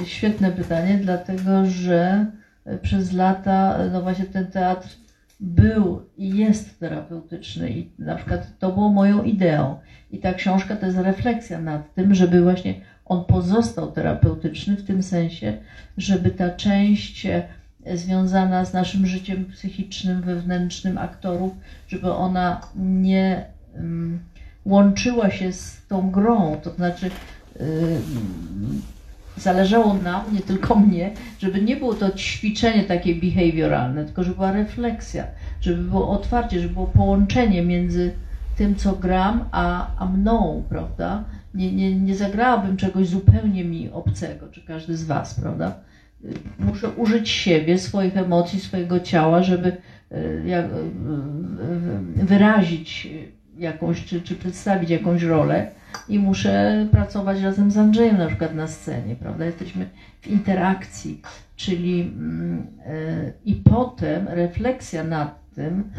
e, świetne pytanie, dlatego że e, przez lata no właśnie ten teatr był i jest terapeutyczny i na przykład to było moją ideą. I ta książka to jest refleksja nad tym, żeby właśnie on pozostał terapeutyczny w tym sensie, żeby ta część e, związana z naszym życiem psychicznym, wewnętrznym aktorów, żeby ona nie mm, łączyła się z tą grą, to znaczy yy, zależało nam, nie tylko mnie, żeby nie było to ćwiczenie takie behawioralne, tylko żeby była refleksja, żeby było otwarcie, żeby było połączenie między tym, co gram, a, a mną, prawda? Nie, nie, nie zagrałabym czegoś zupełnie mi obcego, czy każdy z Was, prawda? Muszę użyć siebie, swoich emocji, swojego ciała, żeby jak- y, y, wyrazić jakąś, czy, czy przedstawić jakąś rolę i muszę pracować razem z Andrzejem na przykład na scenie, prawda? Jesteśmy w interakcji, czyli e, i potem refleksja nad tym,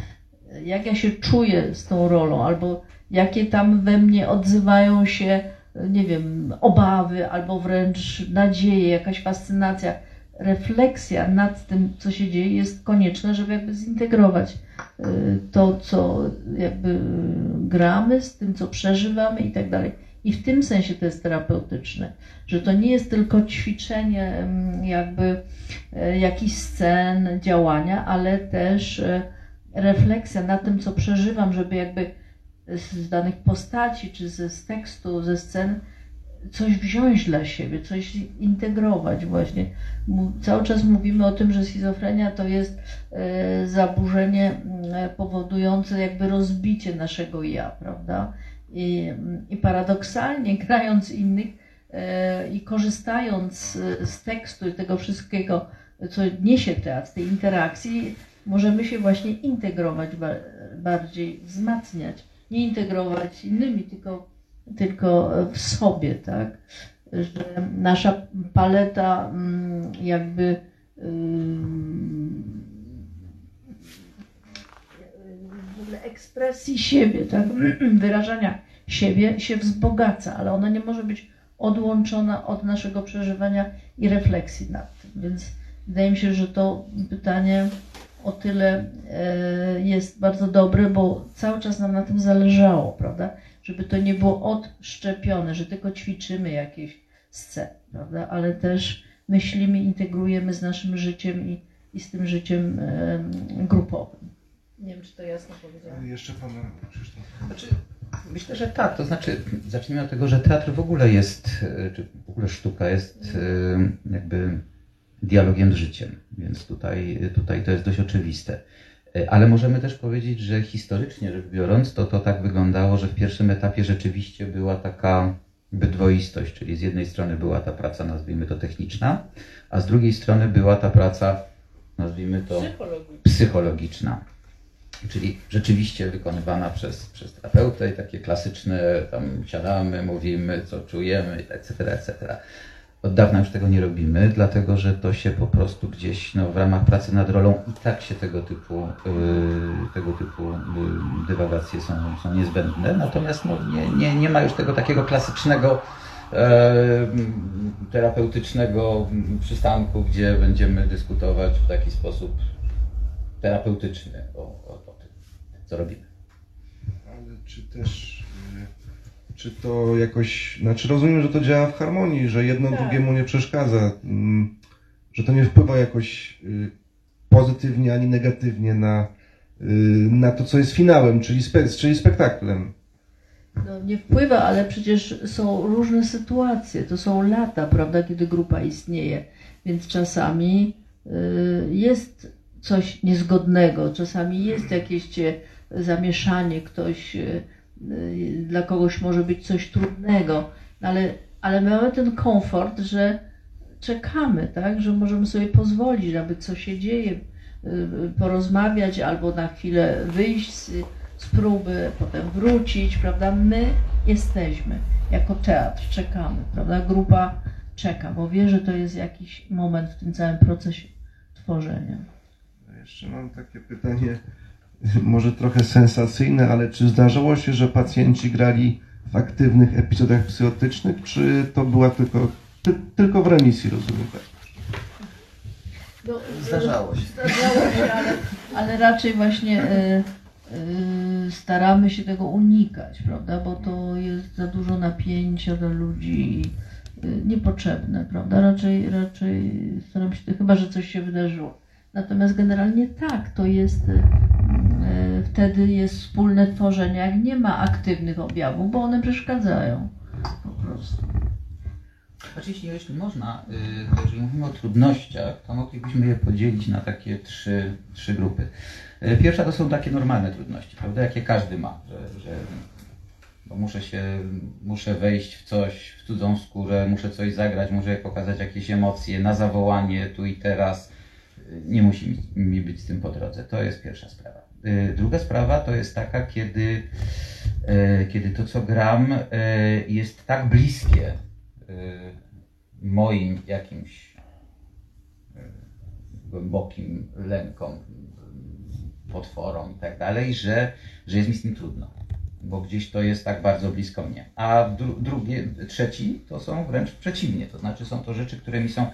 jak ja się czuję z tą rolą, albo jakie tam we mnie odzywają się, nie wiem, obawy, albo wręcz nadzieje, jakaś fascynacja. Refleksja nad tym, co się dzieje, jest konieczna, żeby jakby zintegrować to, co jakby gramy, z tym, co przeżywamy i tak dalej. I w tym sensie to jest terapeutyczne, że to nie jest tylko ćwiczenie mm, jakby e, jakichś scen, działania, ale też e, refleksja na tym, co przeżywam, żeby jakby z danych postaci, czy ze, z tekstu, ze scen coś wziąć dla siebie, coś integrować właśnie. Cały czas mówimy o tym, że schizofrenia to jest e, zaburzenie mm, powodujące jakby rozbicie naszego ja, prawda? I, i paradoksalnie grając innych e, i korzystając e, z tekstu i tego wszystkiego, co niesie teatr, tej interakcji, możemy się właśnie integrować ba- bardziej, wzmacniać. Nie integrować innymi, tylko, tylko w sobie, tak? Że nasza paleta mm, jakby ekspresji siebie, tak? wyrażania siebie się wzbogaca, ale ona nie może być odłączona od naszego przeżywania i refleksji nad tym. Więc Wydaje mi się, że to pytanie o tyle e, jest bardzo dobre, bo cały czas nam na tym zależało, prawda? Żeby to nie było odszczepione, że tylko ćwiczymy jakieś sceny, prawda? Ale też myślimy, integrujemy z naszym życiem i, i z tym życiem e, grupowym. Nie wiem, czy to jasno powiedziałam. Jeszcze pana Krzysztof. Znaczy, myślę, że tak. To znaczy, zacznijmy od tego, że teatr w ogóle jest, e, czy w ogóle sztuka jest e, jakby dialogiem z życiem, więc tutaj, tutaj to jest dość oczywiste. E, Ale możemy też powiedzieć, że historycznie rzecz biorąc, to to tak wyglądało, że w pierwszym etapie rzeczywiście była taka dwoistość, czyli z jednej strony była ta praca, nazwijmy to techniczna, a z drugiej strony była ta praca, nazwijmy to psychologiczna. Czyli rzeczywiście wykonywana przez, przez terapeutę i takie klasyczne, tam siadamy, mówimy, co czujemy, etc., etc. Od dawna już tego nie robimy, dlatego że to się po prostu gdzieś no, w ramach pracy nad rolą i tak się tego typu, yy, tego typu yy, dywagacje są, są niezbędne. Natomiast no, nie, nie, nie ma już tego takiego klasycznego e, terapeutycznego przystanku, gdzie będziemy dyskutować w taki sposób terapeutyczny o, o, o tym, co robimy. Ale czy też, czy to jakoś, znaczy rozumiem, że to działa w harmonii, że jedno Tak. drugiemu nie przeszkadza, mm, że to nie wpływa jakoś y, pozytywnie ani negatywnie na, y, na to, co jest finałem, czyli, spe, czyli spektaklem. No, nie wpływa, ale przecież są różne sytuacje. To są lata, prawda, kiedy grupa istnieje. Więc czasami y, jest coś niezgodnego, czasami jest jakieś zamieszanie, ktoś, dla kogoś może być coś trudnego, ale, ale my mamy ten komfort, że czekamy, tak, że możemy sobie pozwolić, aby co się dzieje, y, y, porozmawiać albo na chwilę wyjść z, z próby, potem wrócić, prawda? My jesteśmy jako teatr, czekamy, prawda? Grupa czeka, bo wie, że to jest jakiś moment w tym całym procesie tworzenia. Jeszcze mam takie pytanie, może trochę sensacyjne, ale czy zdarzało się, że pacjenci grali w aktywnych epizodach psychotycznych, czy to była tylko, ty, tylko w remisji, rozumiem tak? No, Zdarzało się. Zdarzało się, ale, ale raczej właśnie y, y, staramy się tego unikać, prawda? Bo to jest za dużo napięcia dla ludzi i y, niepotrzebne, prawda? Raczej, raczej staram się, chyba że coś się wydarzyło. Natomiast generalnie tak, to jest, wtedy jest wspólne tworzenie, jak nie ma aktywnych objawów, bo one przeszkadzają po prostu. Oczywiście, jeśli można, y, jeżeli mówimy o trudnościach, to moglibyśmy je podzielić na takie trzy, trzy grupy. Y, Pierwsza to są takie normalne trudności, prawda, jakie każdy ma, że, że bo muszę się, muszę wejść w coś, w cudzą skórę, muszę coś zagrać, muszę pokazać jakieś emocje na zawołanie tu i teraz. Y, Nie musi mi, mi być z tym po drodze. To jest pierwsza sprawa. Y, Druga sprawa to jest taka, kiedy, y, kiedy to, co gram, y, jest tak bliskie moim jakimś głębokim lękom, potworom i tak dalej, że, że jest mi z tym trudno. Bo gdzieś to jest tak bardzo blisko mnie. A dru, drugie, trzeci to są wręcz przeciwnie. To znaczy są to rzeczy, które mi są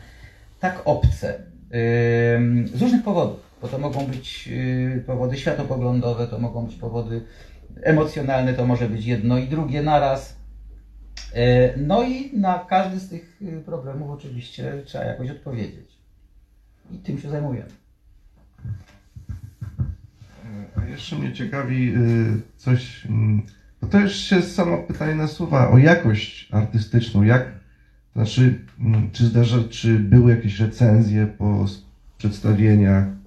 tak obce z różnych powodów. Bo to mogą być y, powody światopoglądowe, to mogą być powody emocjonalne, to może być jedno i drugie naraz. E, No i na każdy z tych y, problemów oczywiście trzeba jakoś odpowiedzieć. I tym się zajmujemy. A jeszcze mnie ciekawi y, coś, mm, bo to już się samo pytanie nasuwa o jakość artystyczną, jak, znaczy, mm, czy zdarza, czy były jakieś recenzje po przedstawieniach,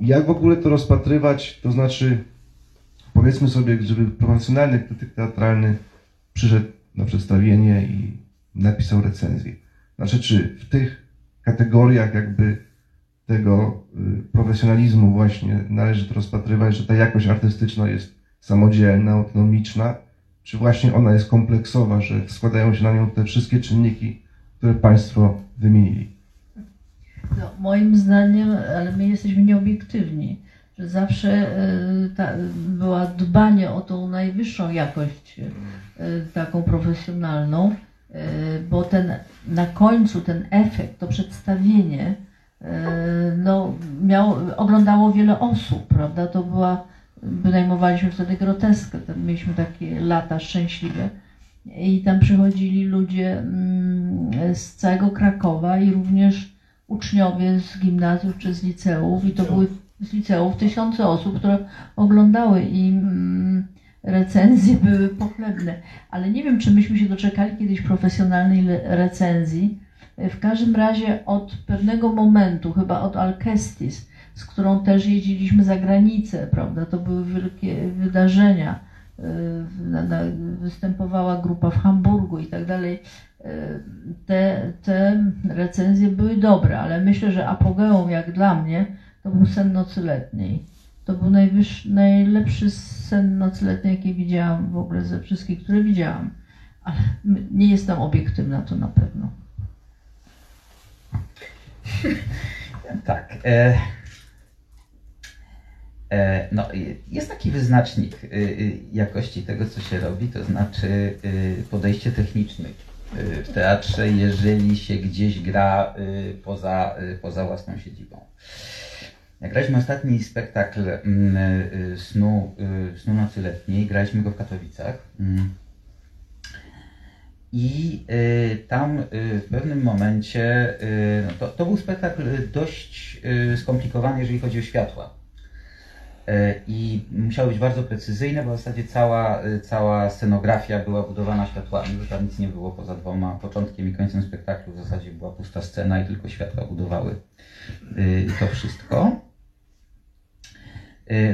jak w ogóle to rozpatrywać, to znaczy, powiedzmy sobie, żeby profesjonalny krytyk teatralny przyszedł na przedstawienie i napisał recenzję. Znaczy, czy w tych kategoriach jakby tego y, profesjonalizmu właśnie należy to rozpatrywać, że ta jakość artystyczna jest samodzielna, autonomiczna, czy właśnie ona jest kompleksowa, że składają się na nią te wszystkie czynniki, które Państwo wymienili. No, moim zdaniem, ale my jesteśmy nieobiektywni, że zawsze y, ta, była dbanie o tą najwyższą jakość, y, taką profesjonalną, y, bo ten na końcu ten efekt, to przedstawienie e, no, miał, oglądało wiele osób, prawda? To była, wynajmowaliśmy wtedy groteskę, tam mieliśmy takie lata szczęśliwe i tam przychodzili ludzie mm, z całego Krakowa i również uczniowie z gimnazjów czy z liceów i to były z liceów tysiące osób, które oglądały i mm, recenzje były pochlebne. Ale nie wiem, czy myśmy się doczekali kiedyś profesjonalnej recenzji. W każdym razie od pewnego momentu, chyba od Alcestis, z którą też jeździliśmy za granicę, prawda? To były wielkie wydarzenia. Na, występowała grupa w Hamburgu i tak dalej. Yy, Te, te recenzje były dobre, ale myślę, że apogeum, jak dla mnie, to był sen nocy letniej. To był najwyższy, najlepszy sen nocy letniej, jaki widziałam w ogóle ze wszystkich, które widziałam. Ale nie jestem obiektywna, to na pewno. Tak. E, e, no, jest taki wyznacznik y, y, jakości tego, co się robi, to znaczy y, podejście techniczne w teatrze, jeżeli się gdzieś gra y, poza, y, poza własną siedzibą. Graliśmy ostatni spektakl mm, y, snu, y, snu nocy letniej, graliśmy go w Katowicach. Mm. I y, tam y, w pewnym momencie, y, no to, to był spektakl dość y, skomplikowany, jeżeli chodzi o światła. Y, I musiały być bardzo precyzyjne, bo w zasadzie cała, y, cała scenografia była budowana światłami, że tam nic nie było poza dwoma początkiem i końcem spektaklu. W zasadzie była pusta scena i tylko światła budowały y, to wszystko.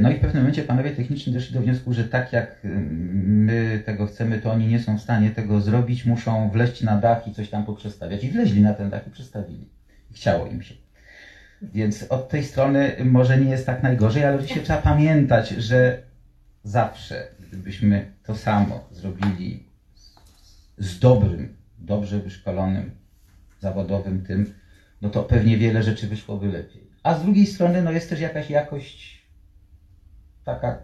No i w pewnym momencie panowie techniczni doszli do wniosku, że tak jak my tego chcemy, to oni nie są w stanie tego zrobić, muszą wleźć na dach i coś tam poprzestawiać. I wleźli na ten dach i przestawili. Chciało im się. Więc od tej strony może nie jest tak najgorzej, ale oczywiście trzeba pamiętać, że zawsze, gdybyśmy to samo zrobili z dobrym, dobrze wyszkolonym, zawodowym tym, no to pewnie wiele rzeczy wyszłoby lepiej. A z drugiej strony, no jest też jakaś jakość taka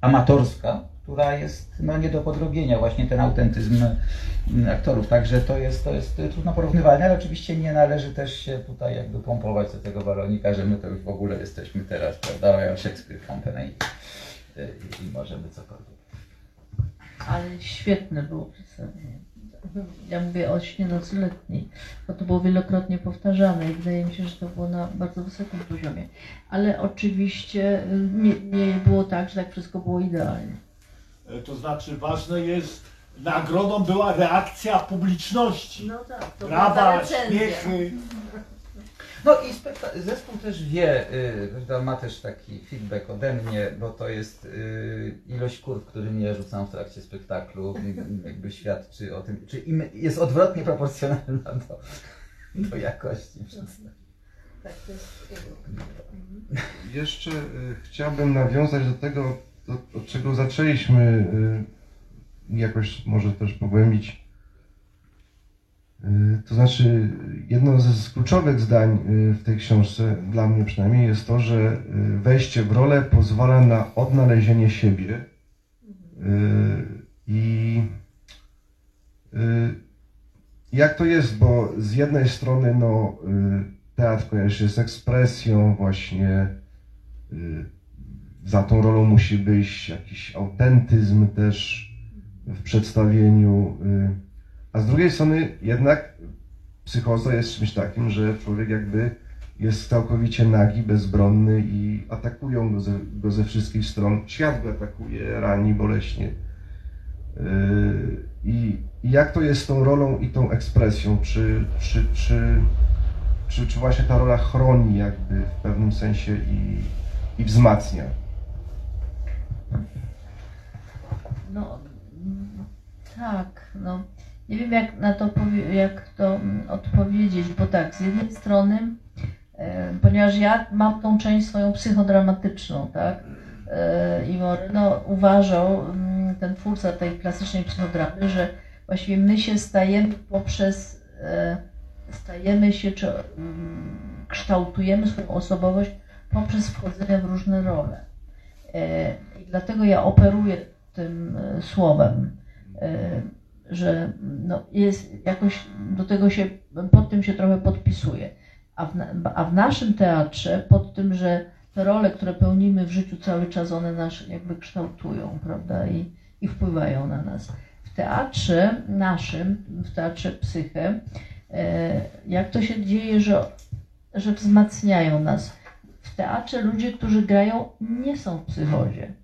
amatorska, która jest no, nie do podrobienia, właśnie ten autentyzm mm, aktorów. Także to jest, to jest trudno porównywalne, ale oczywiście nie należy też się tutaj jakby pompować do tego balonika, że my to już w ogóle jesteśmy teraz, prawda, jak Shakespeare Company i, i, i możemy cokolwiek. Ale świetne było przedstawienie. Ja mówię o śnie bo to było wielokrotnie powtarzane i wydaje mi się, że to było na bardzo wysokim poziomie. Ale oczywiście y, nie, nie było tak, że tak wszystko było idealnie. E, To znaczy ważne jest, nagrodą była reakcja publiczności. No tak, to Brawa, śmiechy. No i zespół też wie, y, prawda, ma też taki feedback ode mnie, bo to jest y, ilość kurw, którymi ja rzucam w trakcie spektaklu, jakby świadczy o tym, czy im jest odwrotnie proporcjonalna do, do jakości przedstawienia. Tak, to jest... Jeszcze y, chciałbym nawiązać do tego, do, od czego zaczęliśmy, y, jakoś może też pogłębić. Y, to znaczy, jedno z kluczowych zdań y, w tej książce, dla mnie przynajmniej, jest to, że wejście w rolę pozwala na odnalezienie siebie. I jak to jest, bo z jednej strony, no, teatr kojarzy się z ekspresją, właśnie za tą rolą musi być jakiś autentyzm też w przedstawieniu, y, a z drugiej strony jednak psychoza jest czymś takim, że człowiek jakby jest całkowicie nagi, bezbronny i atakują go ze, go ze wszystkich stron. Świat go atakuje, rani boleśnie. Yy, I, I jak to jest z tą rolą i tą ekspresją? Czy, czy, czy, czy, czy właśnie ta rola chroni jakby w pewnym sensie i, i wzmacnia? No tak, no nie wiem jak na to jak to mm, odpowiedzieć, bo tak, z jednej strony, e, ponieważ ja mam tą część swoją psychodramatyczną, tak, e, i Moreno uważał, mm, ten twórca tej klasycznej psychodramy, że właściwie my się stajemy poprzez, e, stajemy się, czy mm, kształtujemy swoją osobowość poprzez wchodzenie w różne role. E, I dlatego ja operuję tym e, słowem, e, że no jest jakoś do tego się, pod tym się trochę podpisuję. A w, a w naszym teatrze, pod tym, że te role, które pełnimy w życiu cały czas, one nas jakby kształtują, prawda, i, i wpływają na nas. W teatrze naszym, w teatrze Psyche, jak to się dzieje, że, że wzmacniają nas. W teatrze ludzie, którzy grają, nie są w psychozie.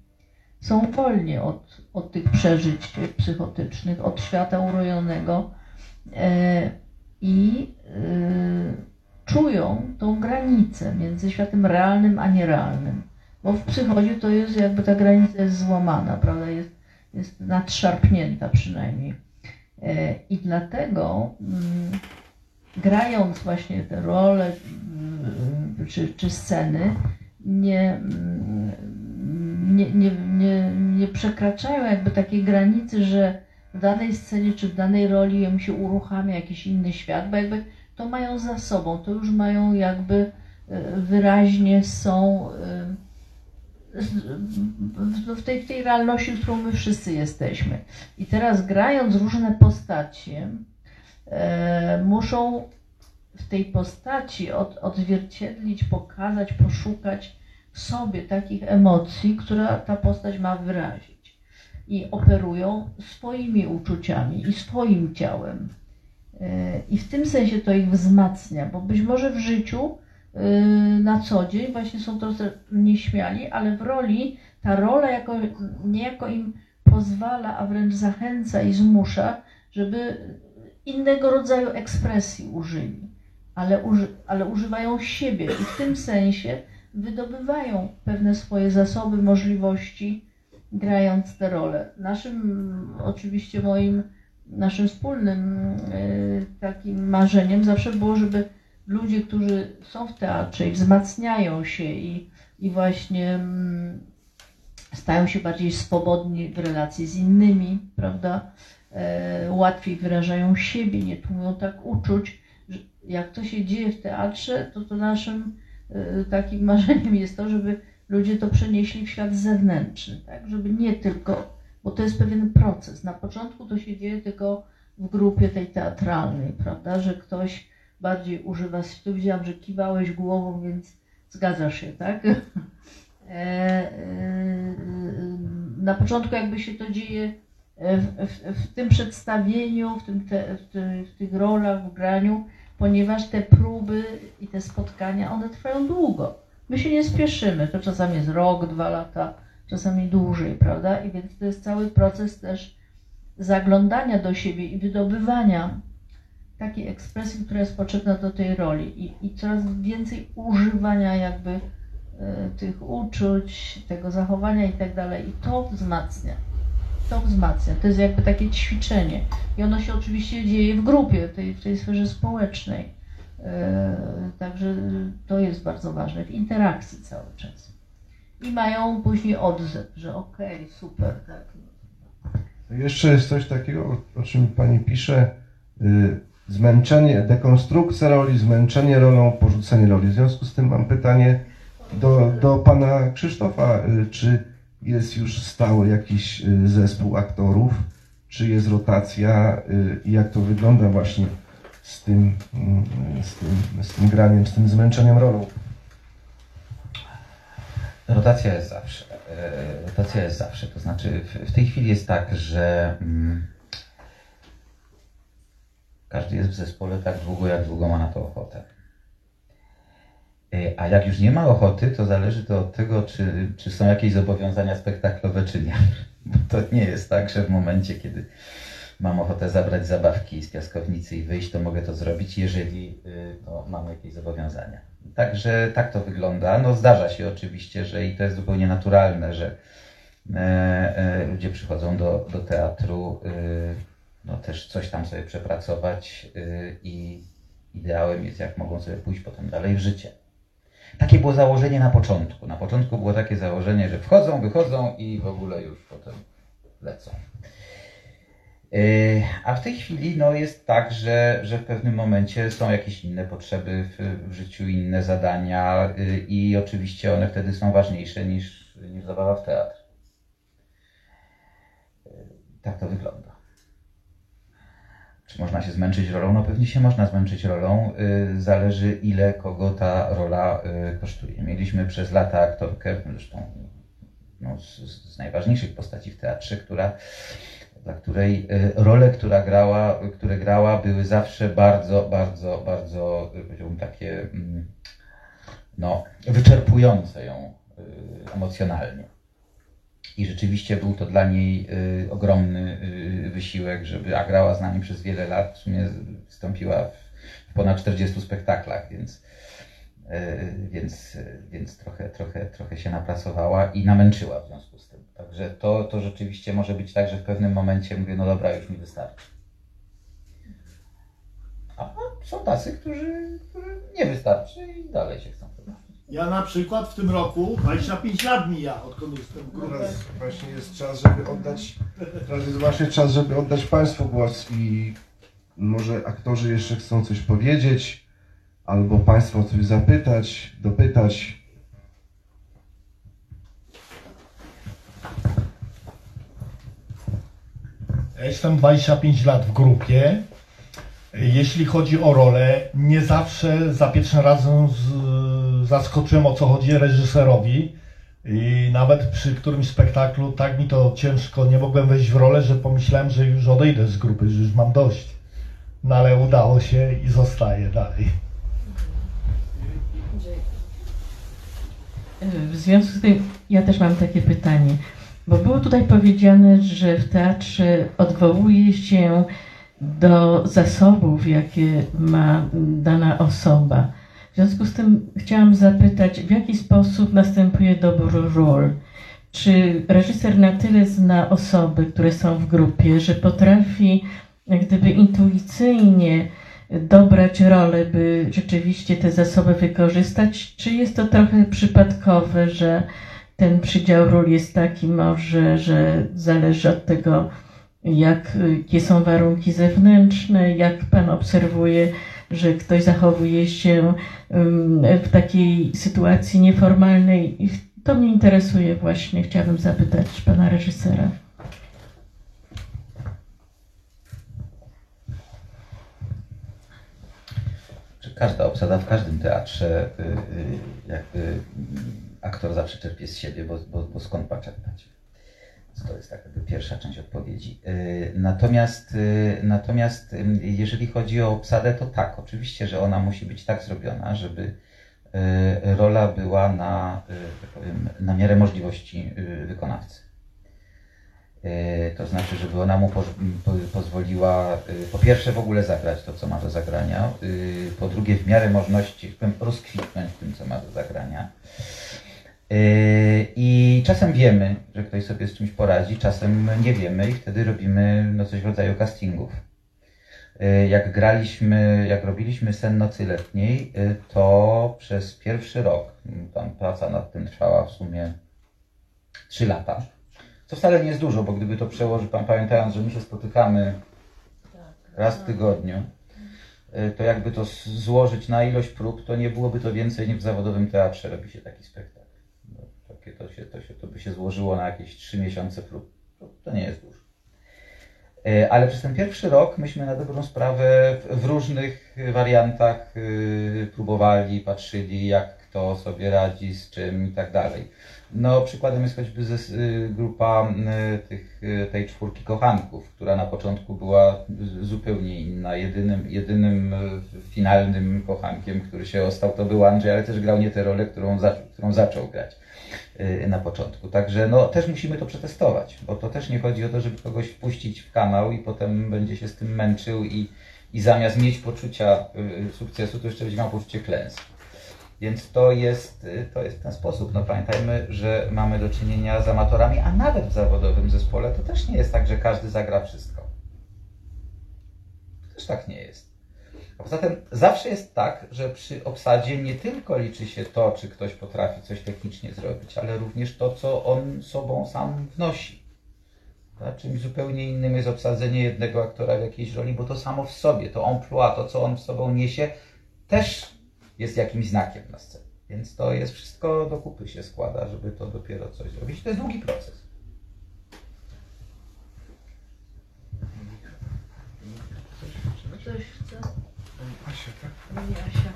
Są wolni od, od tych przeżyć psychotycznych, od świata urojonego e, i e, czują tą granicę między światem realnym a nierealnym. Bo w psychozie to jest jakby ta granica jest złamana, prawda? Jest, jest nadszarpnięta przynajmniej. E, I dlatego mm, grając właśnie te role mm, czy, czy sceny, nie, mm, nie, nie, nie, nie przekraczają jakby takiej granicy, że w danej scenie czy w danej roli im się uruchamia jakiś inny świat, bo jakby to mają za sobą, to już mają jakby e, wyraźnie są e, w- tej, w tej realności, w którą my wszyscy jesteśmy. I teraz grając różne postacie, muszą w tej postaci od, odzwierciedlić, pokazać, poszukać w sobie takich emocji, które ta postać ma wyrazić. I operują swoimi uczuciami i swoim ciałem. E, I w tym sensie to ich wzmacnia, bo być może w życiu y, na co dzień właśnie są trochę nieśmiali, ale w roli ta rola jako, niejako im pozwala, a wręcz zachęca i zmusza, żeby innego rodzaju ekspresji użyli, ale, uży, ale używają siebie i w tym sensie wydobywają pewne swoje zasoby, możliwości, grając te role. Naszym, oczywiście moim, naszym wspólnym y, takim marzeniem zawsze było, żeby ludzie, którzy są w teatrze i wzmacniają się i, i właśnie mm, stają się bardziej swobodni w relacji z innymi, prawda? E, łatwiej wyrażają siebie, nie tłumią tak uczuć. Jak to się dzieje w teatrze, to to naszym e, takim marzeniem jest to, żeby ludzie to przenieśli w świat zewnętrzny, tak? Żeby nie tylko, bo to jest pewien proces. Na początku to się dzieje tylko w grupie tej teatralnej, prawda? Że ktoś bardziej używa, tu widziałam, że kiwałeś głową, więc zgadzasz się, tak? E, na początku jakby się to dzieje w, w, w tym przedstawieniu, w, tym te, w, ty, w tych rolach, w graniu, ponieważ te próby i te spotkania, one trwają długo. My się nie spieszymy, to czasami jest rok, dwa lata, czasami dłużej, prawda? I więc to jest cały proces też zaglądania do siebie i wydobywania takiej ekspresji, która jest potrzebna do tej roli i, i coraz więcej używania jakby e, tych uczuć, tego zachowania i tak dalej. I to wzmacnia. To wzmacnia. To jest jakby takie ćwiczenie. I ono się oczywiście dzieje w grupie, tej, w tej sferze społecznej. E, Także to jest bardzo ważne. W interakcji cały czas. I mają później odzew, że okej, super, tak. Jeszcze jest coś takiego, o, czym Pani pisze, y, zmęczenie, dekonstrukcja roli, zmęczenie rolą, porzucenie roli. W związku z tym mam pytanie do, do Pana Krzysztofa, y, czy jest już stały jakiś y, zespół aktorów, czy jest rotacja y, i jak to wygląda właśnie z tym, mm, z tym, z tym graniem, z tym zmęczeniem rolą? Rotacja jest zawsze. E, Rotacja jest zawsze. To znaczy, w, tej chwili jest tak, że mm, każdy jest w zespole tak długo, jak długo ma na to ochotę. E, A jak już nie ma ochoty, to zależy to od tego, czy, czy są jakieś zobowiązania spektaklowe, czy nie. Bo to nie jest tak, że w momencie, kiedy mam ochotę zabrać zabawki z piaskownicy i wyjść, to mogę to zrobić, jeżeli y, no, mam jakieś zobowiązania. Także tak to wygląda. No zdarza się oczywiście, że i to jest zupełnie naturalne, że e, e, ludzie przychodzą do, do teatru y, no też coś tam sobie przepracować y, i ideałem jest, jak mogą sobie pójść potem dalej w życie. Takie było założenie na początku. Na początku było takie założenie, że wchodzą, wychodzą i w ogóle już potem lecą. Yy, A w tej chwili no, jest tak, że, że w pewnym momencie są jakieś inne potrzeby w, w życiu, inne zadania yy, i oczywiście one wtedy są ważniejsze niż, niż zabawa w teatr. Yy, Tak to wygląda. Można się zmęczyć rolą? No pewnie się można zmęczyć rolą. Y, Zależy ile kogo ta rola y, kosztuje. Mieliśmy przez lata aktorkę, zresztą no, z, z najważniejszych postaci w teatrze, która, dla której y, role, która grała, które grała, były zawsze bardzo, bardzo, bardzo, powiedziałbym takie mm, no, wyczerpujące ją emocjonalnie. I rzeczywiście był to dla niej y, ogromny y, wysiłek, żeby, a grała z nami przez wiele lat, w sumie wystąpiła w, w ponad 40 spektaklach, więc, y, więc, więc trochę, trochę, trochę się napracowała i namęczyła w związku z tym. Także to, to rzeczywiście może być tak, że w pewnym momencie mówię, no dobra, już mi wystarczy. A są tacy, którzy, którzy nie wystarczy i dalej się chcą. Ja na przykład w tym roku 25 lat mija, odkąd jestem w grupie. Teraz właśnie jest czas, żeby oddać, teraz jest właśnie czas, żeby oddać Państwu głos i może aktorzy jeszcze chcą coś powiedzieć, albo Państwo coś zapytać, dopytać. Ja jestem 25 lat w grupie. Jeśli chodzi o rolę, nie zawsze za pierwszym razem z, zaskoczyłem o co chodzi reżyserowi. I nawet przy którymś spektaklu tak mi to ciężko, nie mogłem wejść w rolę, że pomyślałem, że już odejdę z grupy, że już mam dość. No ale udało się i zostaję dalej. W związku z tym ja też mam takie pytanie, bo było tutaj powiedziane, że w teatrze odwołuje się do zasobów, jakie ma dana osoba. W związku z tym chciałam zapytać, w jaki sposób następuje dobór ról? Czy reżyser na tyle zna osoby, które są w grupie, że potrafi jak gdyby intuicyjnie dobrać rolę, by rzeczywiście te zasoby wykorzystać, czy jest to trochę przypadkowe, że ten przydział ról jest taki może, że zależy od tego, jakie są warunki zewnętrzne, jak Pan obserwuje, że ktoś zachowuje się w takiej sytuacji nieformalnej. To mnie interesuje właśnie, chciałabym zapytać Pana reżysera. że każda obsada w każdym teatrze, y, y, jakby mm, aktor zawsze czerpie z siebie, bo, bo, bo skąd ma czerpać? To jest tak jakby pierwsza część odpowiedzi. Y, Natomiast, y, natomiast ym, jeżeli chodzi o obsadę, to tak, oczywiście, że ona musi być tak zrobiona, żeby y, rola była na, y, powiem, na miarę możliwości y, wykonawcy. Y, To znaczy, żeby ona mu po, po, pozwoliła y, po pierwsze w ogóle zagrać to, co ma do zagrania, y, po drugie w miarę możliwości rozkwitnąć tym, co ma do zagrania. Y, I czasem wiemy, że ktoś sobie z czymś poradzi, czasem nie wiemy i wtedy robimy no, coś w rodzaju castingów. Y, Jak graliśmy, jak robiliśmy Sen Nocy Letniej, y, to przez pierwszy rok, m, tam praca nad tym trwała w sumie 3 lata. Co wcale nie jest dużo, bo gdyby to przełożyć, pan pamiętając, że my się spotykamy raz w tygodniu, y, to jakby to złożyć na ilość prób, to nie byłoby to więcej niż w zawodowym teatrze robi się taki spektakl. Takie to, się, to, się, to by się złożyło na jakieś 3 miesiące prób. To, nie jest dużo. Y, Ale przez ten pierwszy rok myśmy na dobrą sprawę w- różnych wariantach y, próbowali, patrzyli, jak kto sobie radzi, z czym i tak dalej. No, przykładem jest choćby y, grupa y, tych, tej czwórki kochanków, która na początku była zupełnie inna. Jedynym, jedynym finalnym kochankiem, który się ostał, to był Andrzej, ale też grał nie tę rolę, którą, za, którą zaczął grać na początku. Także no, też musimy to przetestować, bo to też nie chodzi o to, żeby kogoś wpuścić w kanał i potem będzie się z tym męczył i, i zamiast mieć poczucia y, sukcesu, to jeszcze będzie miał poczucie. Więc to jest, y, to jest ten sposób. No pamiętajmy, że mamy do czynienia z amatorami, a nawet w zawodowym zespole to też nie jest tak, że każdy zagra wszystko. Też tak nie jest. A poza tym zawsze jest tak, że przy obsadzie nie tylko liczy się to, czy ktoś potrafi coś technicznie zrobić, ale również to, co on sobą sam wnosi. Tak? Czymś zupełnie innym jest obsadzenie jednego aktora w jakiejś roli, bo to samo w sobie, to emploi, to co on w sobą niesie, też jest jakimś znakiem na scenie. Więc to jest wszystko do kupy się składa, żeby to dopiero coś zrobić. To jest długi proces. ktoś chce? Asia, tak? Pani Asia.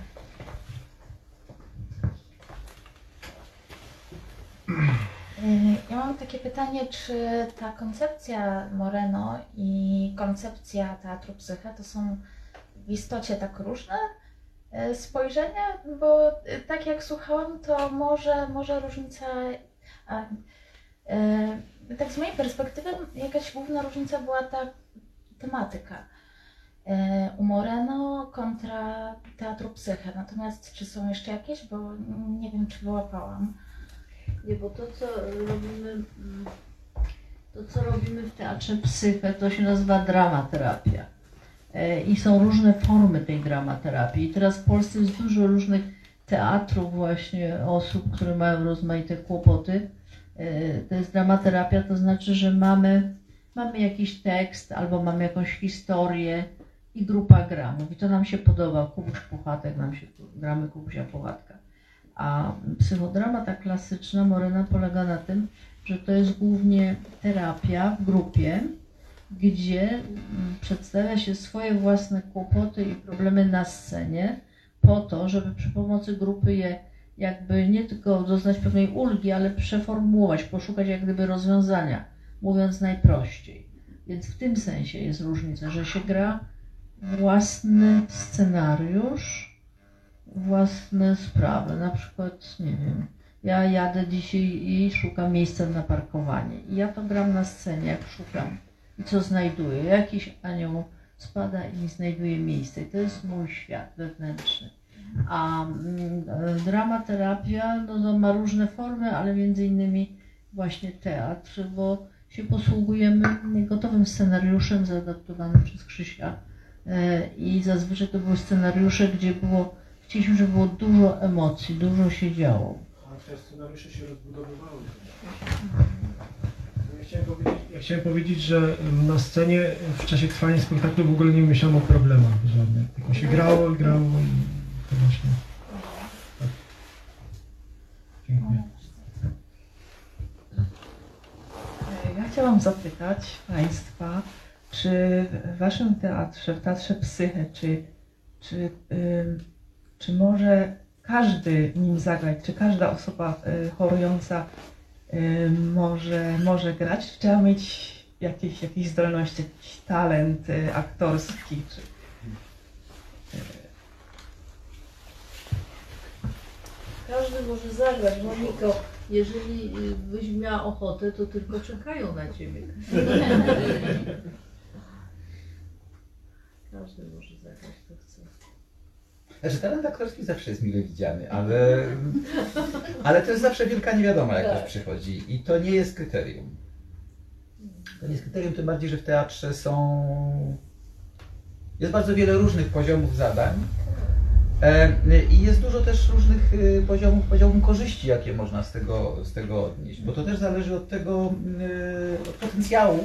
Ja mam takie pytanie, czy ta koncepcja Moreno i koncepcja teatru Psyche to są w istocie tak różne y, spojrzenia? Bo y, tak jak słuchałam, to może, może różnica. A, y, tak z mojej perspektywy, jakaś główna różnica była ta tematyka. Y, U Moreno kontra teatru Psyche. Natomiast czy są jeszcze jakieś? Bo nie wiem, czy wyłapałam. Nie, bo to co robimy, to co robimy w teatrze psyche, to się nazywa dramaterapia. E, I są różne formy tej dramaterapii. I teraz w Polsce jest dużo różnych teatrów właśnie osób, które mają rozmaite kłopoty. E, To jest dramaterapia, to znaczy, że mamy, mamy jakiś tekst albo mamy jakąś historię i grupa gra. Mówi, to nam się podoba, Kubuś Puchatek, nam się gramy Kubusia Puchatka. A psychodrama ta klasyczna Morena polega na tym, że to jest głównie terapia w grupie, gdzie mm, przedstawia się swoje własne kłopoty i problemy na scenie, po to, żeby przy pomocy grupy je jakby nie tylko doznać pewnej ulgi, ale przeformułować, poszukać jak gdyby rozwiązania, mówiąc najprościej. Więc w tym sensie jest różnica, że się gra własny scenariusz, własne sprawy. Na przykład, nie wiem, ja jadę dzisiaj i szukam miejsca na parkowanie. I ja to gram na scenie, jak szukam. I co znajduję? Jakiś anioł spada i znajduje miejsce. I to jest mój świat wewnętrzny. A mm, dramaterapia no, no, ma różne formy, ale między innymi właśnie teatr, bo się posługujemy gotowym scenariuszem zaadaptowanym przez Krzysia. E, I zazwyczaj to były scenariusze, gdzie było Chcieliśmy, żeby było dużo emocji, dużo się działo. A te scenariusze się rozbudowywały. Ja chciałem powiedzieć, ja chciałem powiedzieć, że na scenie w czasie trwania spektaklu w ogóle nie myślałem o problemach żadnych. Tylko się grało i grało i to właśnie. Tak. Dziękuję. Ja chciałam zapytać Państwa, czy w Waszym teatrze, w Teatrze Psyche, czy, czy, czy może każdy nim zagrać, czy każda osoba y, chorująca y, może, może grać, czy trzeba mieć jakieś, jakieś zdolności, jakiś talent y, aktorski, czy... Każdy może zagrać, Moniko. Jeżeli byś miała ochotę, to tylko czekają na ciebie. Każdy może zagrać, kto chce. Znaczy talent aktorski zawsze jest mile widziany, ale, ale to jest zawsze wielka niewiadoma, jak Tak. ktoś przychodzi i to nie jest kryterium. To nie jest kryterium, tym bardziej, że w teatrze są... Jest bardzo wiele różnych poziomów zadań e, i jest dużo też różnych y, poziomów, poziomów korzyści, jakie można z tego, z tego odnieść, bo to też zależy od tego, y, od potencjału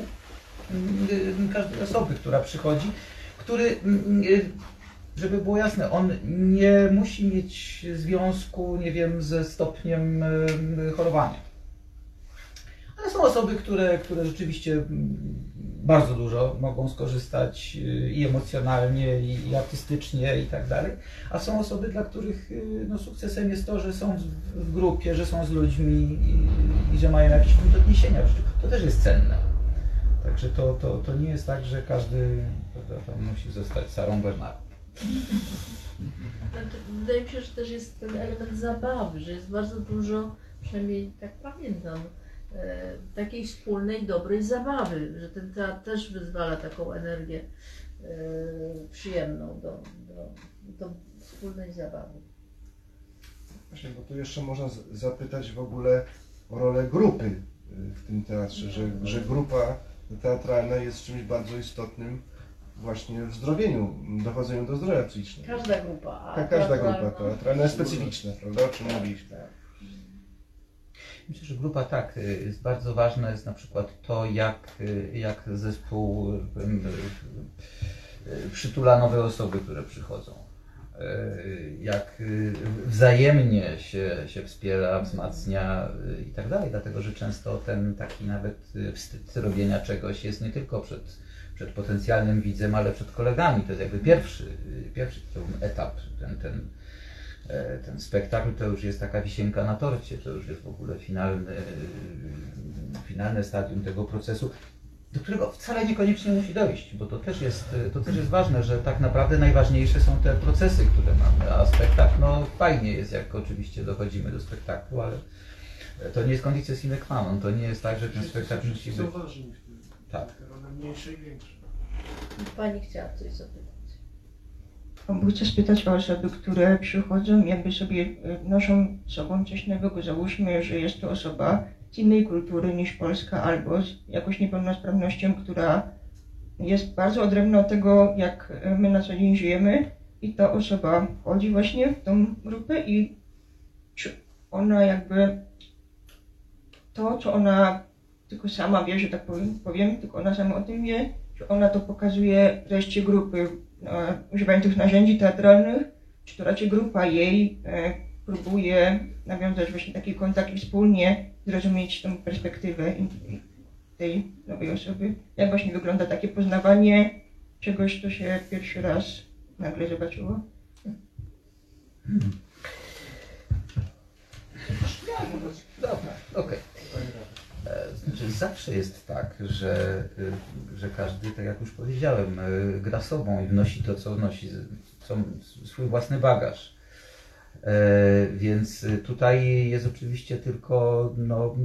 y, każdej osoby, która przychodzi, który y, żeby było jasne, on nie musi mieć związku, nie wiem, ze stopniem em, chorowania. Ale są osoby, które, które rzeczywiście mm, bardzo dużo mogą skorzystać y, i emocjonalnie, i, artystycznie, i tak dalej. A są osoby, dla których y, no, sukcesem jest to, że są w, grupie, że są z ludźmi i, i że mają jakiś punkt odniesienia. To też jest cenne. Także to, to, to nie jest tak, że każdy prawda, tam musi zostać Sarą Bernard. Znaczy, Wydaje mi się, że też jest ten element zabawy, że jest bardzo dużo, przynajmniej tak pamiętam, e, takiej wspólnej, dobrej zabawy, że ten teatr też wyzwala taką energię e, przyjemną do, do, do wspólnej zabawy. Właśnie, bo tu jeszcze można zapytać w ogóle o rolę grupy y, w tym teatrze, że, że grupa teatralna jest czymś bardzo istotnym właśnie w zdrowieniu, dochodzeniu do zdrowia psychicznego. Każda grupa. Ka- Każda teatralna- grupa teatralna jest specyficzna, prawda, o czym mówiliśmy. Myślę, że grupa tak, y, jest bardzo ważna jest na przykład to, jak, y, jak zespół y, przytula nowe osoby, które przychodzą. Y, Jak y, wzajemnie się, się wspiera, wzmacnia y, i tak dalej, dlatego że często ten taki nawet wstyd robienia czegoś jest nie tylko przed, przed potencjalnym widzem, ale przed kolegami. To jest jakby pierwszy, pierwszy etap. Ten, ten, e, ten spektakl to już jest taka wisienka na torcie, to już jest w ogóle finalny, finalne stadium tego procesu, do którego wcale niekoniecznie musi dojść, bo to też jest, y, to też jest ważne, że tak naprawdę najważniejsze są te procesy, które mamy, a spektakl, no fajnie jest, jak oczywiście dochodzimy do spektaklu, ale to nie jest condicio sine qua non, to nie jest tak, że ten spektakl musi być... Tak. Role mniejsze i większe. Pani chciała coś zapytać. Chcę spytać o osoby, które przychodzą, jakby sobie e, noszą z sobą coś nowego. Załóżmy, że jest to osoba z innej kultury niż Polska albo z jakąś niepełnosprawnością, która jest bardzo odrębna od tego, jak my na co dzień żyjemy. I ta osoba wchodzi właśnie w tą grupę i ona jakby to, co ona tylko sama wie, że tak powiem, powiem tylko ona sama o tym wie, czy ona to pokazuje reszcie grupy, e, używając tych narzędzi teatralnych, czy to raczej grupa jej e, próbuje nawiązać właśnie taki kontakt wspólnie zrozumieć tą perspektywę tej nowej osoby. Jak właśnie wygląda takie poznawanie czegoś, co się pierwszy raz nagle zobaczyło? Dobra, okej. E, Znaczy zawsze jest tak, że, że każdy, tak jak już powiedziałem, gra sobą i wnosi to, co wnosi, co, swój własny bagaż. E, Więc y, tutaj jest oczywiście tylko no,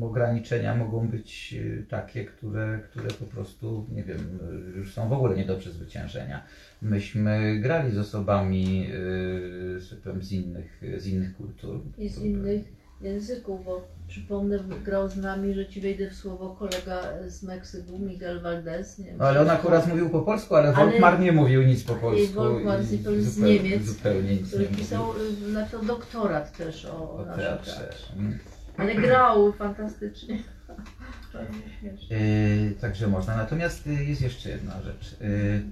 ograniczenia mogą być y, takie, które, które po prostu, nie wiem, już są w ogóle nie do przezwyciężenia. Myśmy grali z osobami z innych, z innych kultur. I z innych języków, bo przypomnę, grał z nami, że ci wejdę w słowo kolega z Meksyku, Miguel Valdez. Nie wiem, No, ale on akurat mówił po polsku, ale Ale- Wolfmar nie mówił nic po polsku. Wolfmar i z- z zupełnie, Niemiec, Zupełnie nic który pisał y, na to doktorat też o, o o naszym teatrze. teatrze. Mm. Ale grał fantastycznie. Yy, także można. Natomiast y, jest jeszcze jedna rzecz. Yy,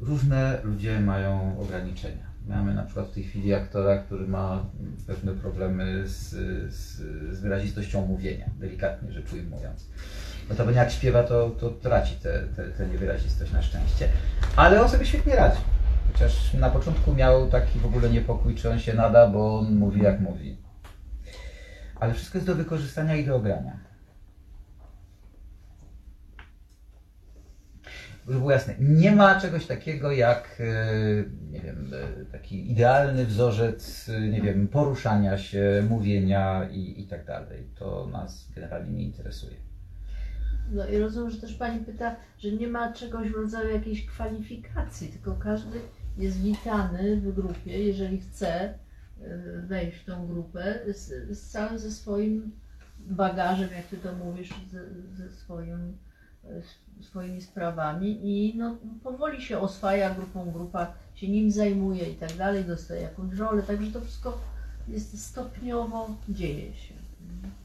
różne ludzie mają ograniczenia. Mamy na przykład w tej chwili aktora, który ma pewne problemy z, z, z wyrazistością mówienia, delikatnie rzecz ujmując. No to jak śpiewa, to, to traci tę niewyrazistość na szczęście. Ale on sobie świetnie radzi. Chociaż na początku miał taki w ogóle niepokój, czy on się nada, bo on mówi jak mówi. Ale wszystko jest do wykorzystania i do ogrania. Żeby było jasne, nie ma czegoś takiego jak, e, nie wiem, e, taki idealny wzorzec, e, nie wiem, poruszania się, mówienia i, i tak dalej. To nas generalnie nie interesuje. No i rozumiem, że też Pani pyta, że nie ma czegoś w rodzaju jakiejś kwalifikacji, tylko każdy jest witany w grupie, jeżeli chce wejść w tą grupę z, z całym ze swoim bagażem, jak Ty to mówisz, ze, ze swoim, swoimi sprawami i no, powoli się oswaja grupą, grupa się nim zajmuje i tak dalej, dostaje jakąś rolę, także to wszystko jest stopniowo dzieje się.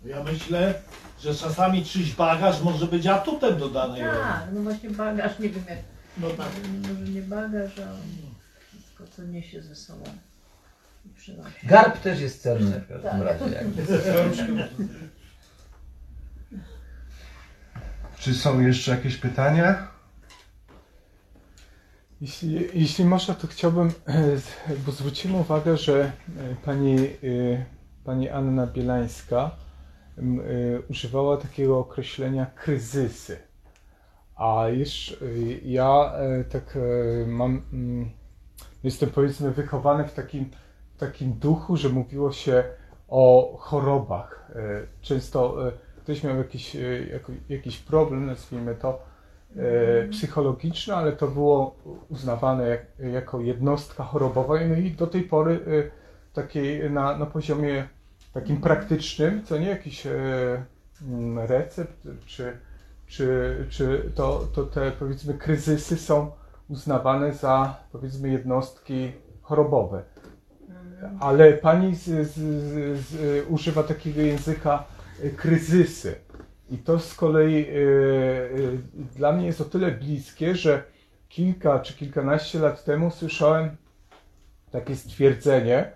Ja myślę, że czasami czyjś bagaż może być atutem do danej roli. Tak, no właśnie bagaż, nie wiem jak No tak. Może nie bagaż, a wszystko co niesie ze sobą. Garb też jest cenny w każdym Tak. razie. jakby. Czy są jeszcze jakieś pytania? Jeśli, jeśli można, to chciałbym, e, bo zwróciłem uwagę, że e, pani, e, pani Anna Bielańska używała takiego określenia kryzysy. A e, ja tak mam, mm, jestem powiedzmy wychowany w takim, takim duchu, że mówiło się o chorobach. Często ktoś miał jakiś, e, jakiś problem, nazwijmy to, e, psychologiczne, ale to było uznawane jak, jako jednostka chorobowa. No i do tej pory e, takiej na, na poziomie takim praktycznym, co nie jakiś mm, recept, czy, czy, czy to, to te powiedzmy kryzysy są uznawane za powiedzmy jednostki chorobowe. Ale pani z, z, z, używa takiego języka kryzysy. I to z kolei e, e, dla mnie jest o tyle bliskie, że kilka czy kilkanaście lat temu słyszałem takie stwierdzenie.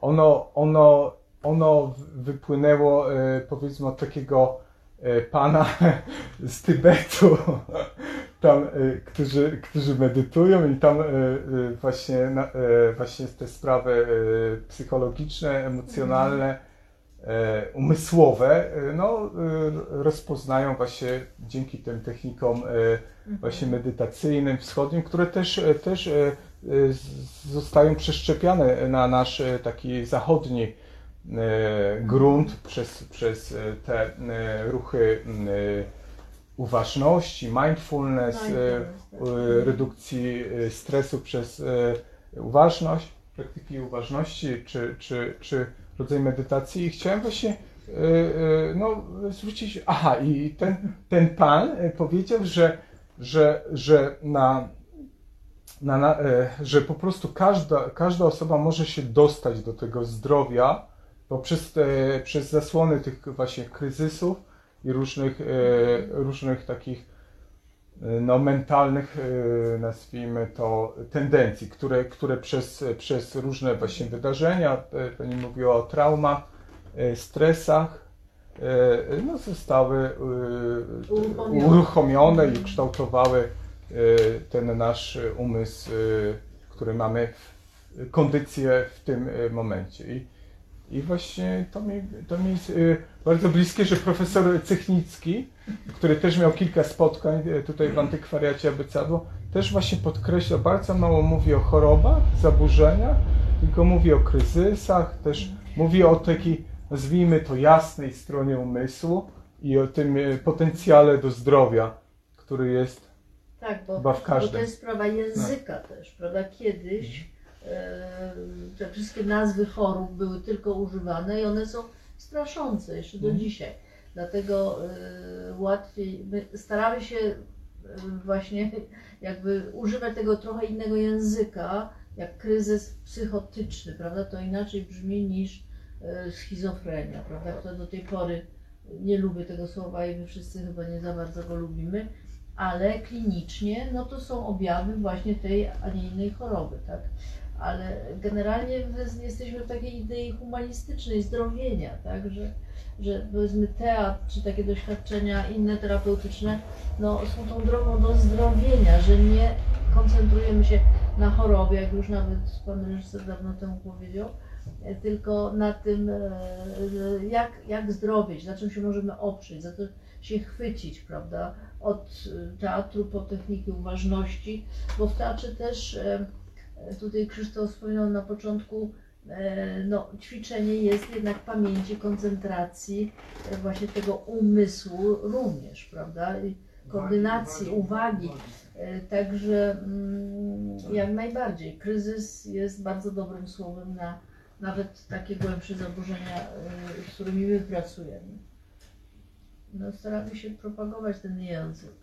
Ono, ono, ono wypłynęło e, powiedzmy od takiego e, pana z Tybetu, tam, którzy, którzy medytują i tam właśnie, właśnie te sprawy psychologiczne, emocjonalne, umysłowe, y, no, y, rozpoznają właśnie dzięki tym technikom y, właśnie medytacyjnym, wschodnim, które też, też zostają przeszczepiane na nasz taki zachodni grunt przez, przez y, te ruchy uważności, mindfulness, Mindfulness, y, redukcji stresu przez uważność, praktyki uważności czy, czy, czy rodzaj medytacji i chciałem właśnie y, y, no, zwrócić, aha i ten, ten pan y, powiedział, że, że, że na na, na, e, że po prostu każda, każda osoba może się dostać do tego zdrowia poprzez przez zasłony tych właśnie kryzysów i różnych, e, różnych takich e, no, mentalnych, e, nazwijmy to, tendencji, które, które przez, przez różne właśnie wydarzenia, e, Pani mówiła o traumach, e, stresach, e, no, zostały e, Uruchomione. uruchomione i kształtowały ten nasz umysł, który mamy, kondycję w tym momencie. I, i właśnie to mi, to mi jest bardzo bliskie, że profesor Cechnicki, który też miał kilka spotkań e, tutaj w antykwariacie Abecadło, też właśnie podkreśla, bardzo mało mówi o chorobach, zaburzeniach, tylko mówi o kryzysach, też mówi o takiej, nazwijmy to, jasnej stronie umysłu i o tym e, potencjale do zdrowia, który jest Tak, bo, Chyba w bo każdym. to jest sprawa języka też, prawda? Kiedyś e, te wszystkie nazwy chorób były tylko używane i one są straszące jeszcze do dzisiaj. Dlatego e, łatwiej, my staramy się e, właśnie jakby używać tego trochę innego języka, jak kryzys psychotyczny, prawda? To inaczej brzmi niż e, schizofrenia, prawda? Która do tej pory nie lubię tego słowa i my wszyscy chyba nie za bardzo go lubimy ale klinicznie no to są objawy właśnie tej, a nie innej choroby, tak? Ale generalnie my jesteśmy w takiej idei humanistycznej, zdrowienia, tak? Że, że powiedzmy teatr czy takie doświadczenia inne terapeutyczne no, są tą drogą do zdrowienia, że nie koncentrujemy się na chorobie, jak już nawet pan reżyser dawno temu powiedział, e, tylko na tym, e, jak, jak zdrowieć, na czym się możemy oprzeć, za to się chwycić, prawda? Od e, teatru po techniki uważności, bo w teatrze też, tutaj Krzysztof wspominał na początku, e, no, ćwiczenie jest jednak pamięci, koncentracji, e, właśnie tego umysłu również, prawda? I koordynacji, uwagi. E, Także mm, jak najbardziej. Kryzys jest bardzo dobrym słowem na nawet takie głębsze zaburzenia, e, z którymi my pracujemy. No, staramy się propagować ten język.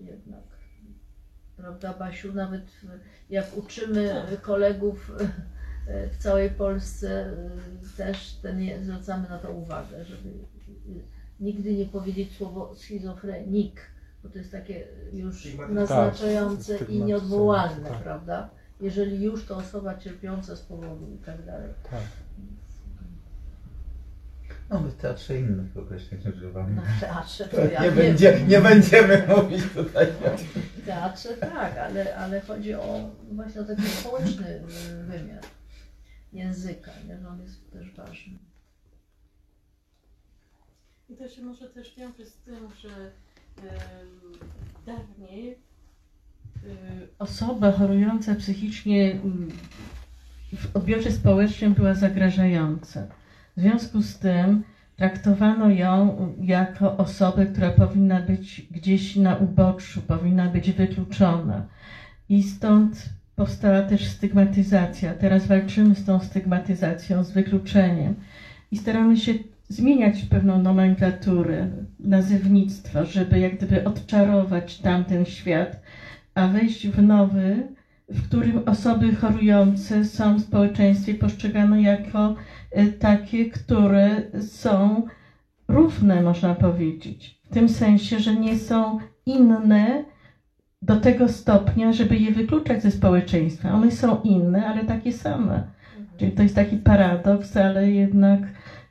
Jednak. Prawda, Basiu? Nawet jak uczymy kolegów e, w całej Polsce, e, też ten, zwracamy na to uwagę, żeby e, nigdy nie powiedzieć słowo schizofrenik, bo to jest takie już naznaczające i stygmatyzujące, nieodwołalne, tak. prawda? Jeżeli już to osoba cierpiąca z powodu i tak dalej. tak. No my w teatrze innych określeń używamy. No w teatrze to To ja nie, wiem. będzie, nie będziemy mówić tutaj. W teatrze tak, ale, ale chodzi o właśnie o taki społeczny y, wymiar języka, nie? że on jest też ważny. I to się może też wiąże z tym, że em, dawniej y, osoba chorująca psychicznie mm, w odbiorze społecznym była zagrażająca. W związku z tym traktowano ją jako osobę, która powinna być gdzieś na uboczu, powinna być wykluczona. I stąd powstała też stygmatyzacja. Teraz walczymy z tą stygmatyzacją, z wykluczeniem i staramy się zmieniać pewną nomenklaturę, nazewnictwo, żeby jak gdyby odczarować tamten świat, a wejść w nowy, w którym osoby chorujące są w społeczeństwie postrzegane jako takie, które są równe, można powiedzieć. W tym sensie, że nie są inne do tego stopnia, żeby je wykluczać ze społeczeństwa. One są inne, ale takie same. Czyli to jest taki paradoks, ale jednak,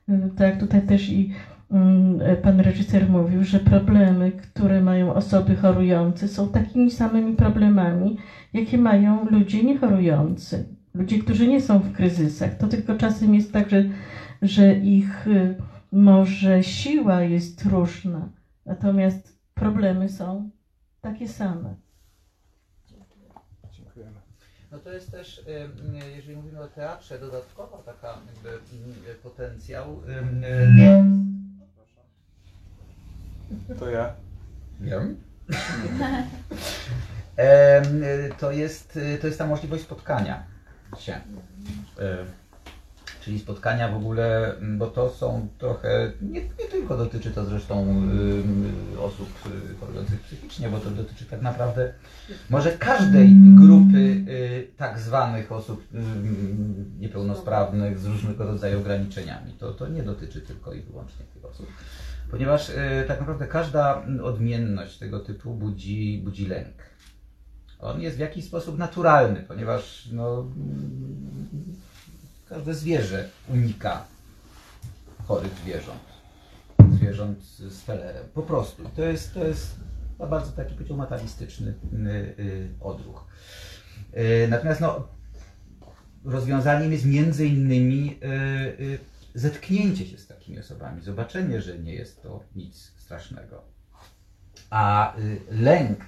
y, tak tutaj też i mm, pan reżyser mówił, że problemy, które mają osoby chorujące, są takimi samymi problemami, jakie mają ludzie niechorujący. Ludzie, którzy nie są w kryzysach. To tylko czasem jest tak, że, że ich y, może siła jest różna, natomiast problemy są takie same. Dziękujemy. No to jest też, y, y, jeżeli mówimy o teatrze, dodatkowa taka jakby y, potencjał. To ja. Y, to, jest, to jest ta możliwość spotkania się. Y, Czyli spotkania w ogóle, bo to są trochę, nie, nie tylko dotyczy to zresztą y, osób y, chorujących psychicznie, bo to dotyczy tak naprawdę może każdej grupy y, tak zwanych osób y, niepełnosprawnych z różnego rodzaju ograniczeniami. To, to nie dotyczy tylko i wyłącznie tych osób. Ponieważ y, tak naprawdę każda odmienność tego typu budzi, budzi lęk. On jest w jakiś sposób naturalny, ponieważ no, każde zwierzę unika chorych zwierząt. Zwierząt z felerem. Po prostu. To jest, to jest bardzo taki powiedział matalistyczny y, y, odruch. Y, natomiast no, rozwiązaniem jest między innymi zetknięcie się z takimi osobami, zobaczenie, że nie jest to nic strasznego. A lęk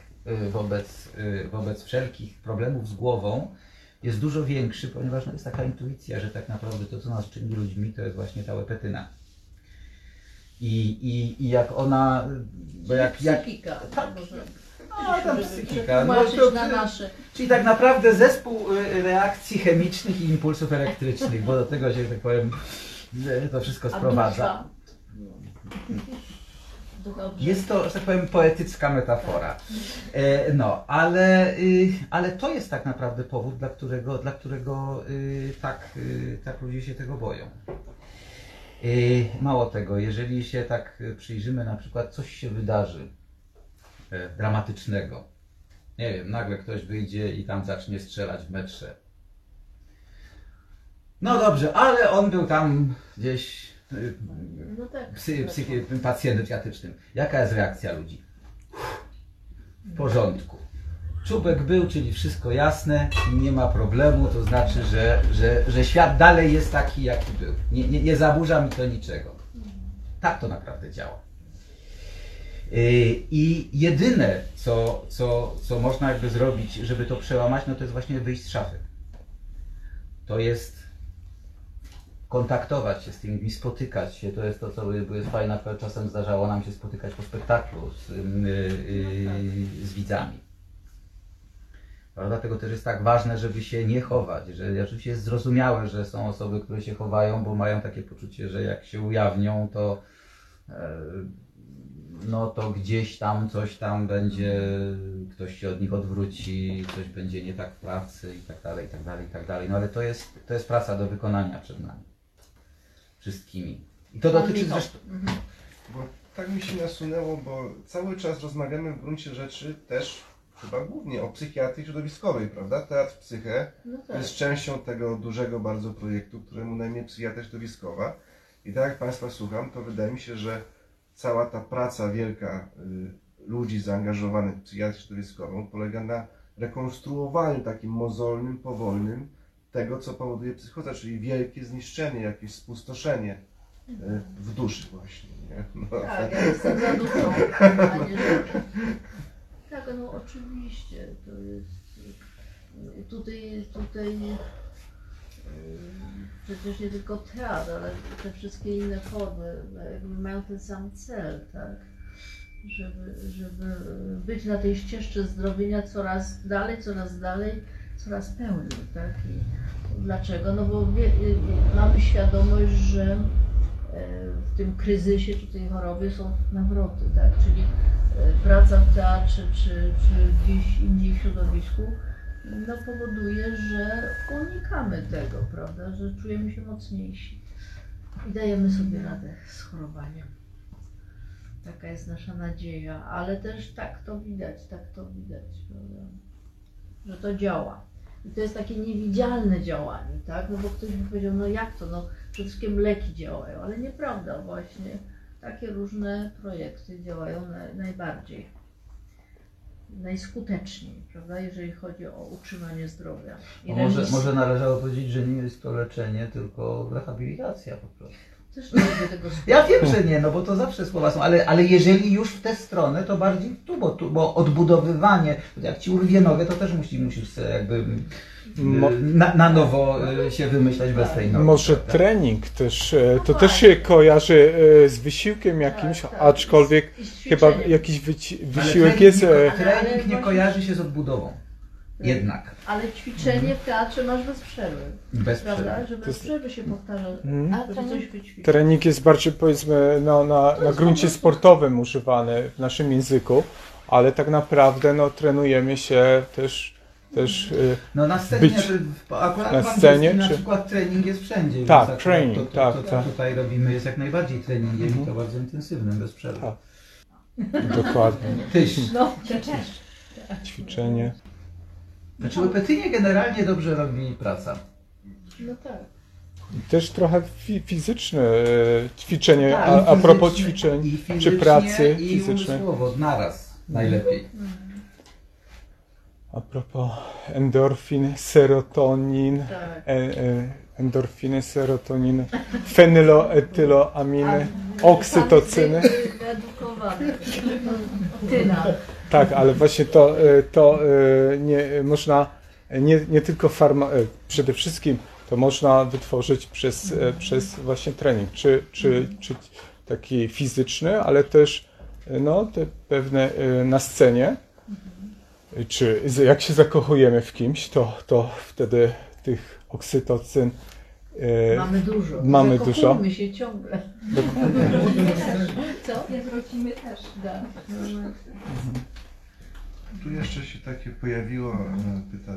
wobec, y, wobec wszelkich problemów z głową jest dużo większy, ponieważ no, jest taka intuicja, że tak naprawdę to, co nas czyni ludźmi, to jest właśnie ta łepetyna. I, i, i jak ona, bo jak, jak, Psychika. tak, Może no, tam psychika, no, to, na nasze. Czyli tak naprawdę zespół y, reakcji chemicznych i impulsów elektrycznych, bo do tego się, tak powiem, y, to wszystko sprowadza. Dobrze. Jest to, że tak powiem, poetycka metafora. E, No, ale, y, ale to jest tak naprawdę powód, dla którego, dla którego y, tak, y, tak ludzie się tego boją. Mało tego, jeżeli się tak przyjrzymy, na przykład coś się wydarzy e, dramatycznego. Nie wiem, nagle ktoś wyjdzie i tam zacznie strzelać w metrze. No dobrze, ale on był tam gdzieś No tak. psy, psychi, pacjentem psychiatrycznym. Jaka jest reakcja ludzi? W porządku. Czubek był, czyli wszystko jasne, nie ma problemu, to znaczy, że, że, że świat dalej jest taki, jaki był. Nie, nie, nie zaburza mi to niczego. Tak to naprawdę działa. Yy, I jedyne, co, co, co można jakby zrobić, żeby to przełamać, no to jest właśnie wyjść z szafy. To jest kontaktować się z tymi ludźmi, spotykać się. To jest to, co jest fajne, czasem zdarzało nam się spotykać po spektaklu z, y, y, z widzami. Dlatego też jest tak ważne, żeby się nie chować. Że oczywiście jest zrozumiałe, że są osoby, które się chowają, bo mają takie poczucie, że jak się ujawnią, to e, no to gdzieś tam coś tam będzie, ktoś się od nich odwróci, coś będzie nie tak w pracy i tak dalej, i tak dalej, i tak dalej. No ale to jest, to jest praca do wykonania przed nami. Wszystkimi. I to Pan dotyczy zresztą... Mhm. Bo tak mi się nasunęło, bo cały czas rozmawiamy w gruncie rzeczy też chyba głównie o psychiatrii środowiskowej, prawda? Teatr Psyche No tak. jest częścią tego dużego bardzo projektu, któremu na imię Psychiatria Środowiskowa. I tak jak Państwa słucham, to wydaje mi się, że cała ta praca wielka y, ludzi zaangażowanych w psychiatrię środowiskową polega na rekonstruowaniu takim mozolnym, powolnym tego, co powoduje psychoza, czyli wielkie zniszczenie, jakieś spustoszenie y, w duszy właśnie. Nie? No, Tak, ja jestem za. Tak, no oczywiście, to jest... Tutaj, tutaj yy, przecież nie tylko teatr, ale te wszystkie inne formy no, mają ten sam cel, tak? Żeby, żeby być na tej ścieżce zdrowienia coraz dalej, coraz dalej, coraz pełniej, tak? I dlaczego? No bo wie, y, mamy świadomość, że e, w tym kryzysie czy tej chorobie są nawroty, tak? Czyli e, praca w teatrze czy, czy gdzieś indziej w środowisku no, powoduje, że unikamy tego, prawda? Że czujemy się mocniejsi i dajemy sobie radę z chorobaniem. Taka jest nasza nadzieja, ale też tak to widać, tak to widać, prawda? Że to działa. I to jest takie niewidzialne działanie, tak? No bo ktoś by powiedział, no jak to, no przede wszystkim leki działają, ale nieprawda właśnie. takie różne projekty działają na, najbardziej, najskuteczniej, prawda, jeżeli chodzi o utrzymanie zdrowia. I może, remis- może należało powiedzieć, że nie jest to leczenie, tylko rehabilitacja po prostu. Też nie lubię tego słowa. Ja wiem, że nie, no bo to zawsze słowa są, ale, ale jeżeli już w tę stronę, to bardziej tu, bo, tu, bo odbudowywanie, jak ci urwie nogę, to też musi, musisz sobie jakby Mo- y, na, na nowo y, się wymyślać bez tej nogi. Może prawda? trening też, e, to też się kojarzy e, z wysiłkiem jakimś, Tak, tak. aczkolwiek chyba jakiś wysiłek trening jest... nie, e, trening nie kojarzy się z odbudową. Jednak. Ale ćwiczenie w teatrze masz bez przerwy, Bez prawda, przerwy. że To bez jest- przerwy się powtarza, Mhm. A trening. Trening jest bardziej powiedzmy no, na, na gruncie sportowym używany w naszym języku, ale tak naprawdę no, trenujemy się też, też e, No na scenie, Być akurat na scenie, na czy- przykład trening jest wszędzie. więc Tak, akurat training, to, to, tak, to, co tak. tutaj robimy jest jak najbardziej treningiem Mhm. i to bardzo intensywnym, bez przerwy. Tak. dokładnie Tyś. No, ćwiczenie. Znaczy łepetynie generalnie dobrze robi praca. no tak. Też trochę fi- fizyczne e, ćwiczenie, Tak, a, a propos ćwiczeń i czy pracy i fizycznej. umysłowo, naraz najlepiej. A propos endorfin, serotonin, tak. e, e, endorfiny, serotoniny, fenyloetyloaminy, oksytocyny. Wyedukowany. Tyna. Tak, ale właśnie to, e, to e, nie można nie, nie tylko farma, e, przede wszystkim to można wytworzyć przez, przez właśnie trening, czy, czy, czy taki fizyczny, ale też no, te pewne na scenie, czy jak się zakochujemy w kimś, to, to wtedy tych oksytocyn Mamy dużo. Mamy Zakochujmy dużo. się ciągle. Co? Jak wrócimy też. Da. Tu jeszcze się takie pojawiło e, pyta,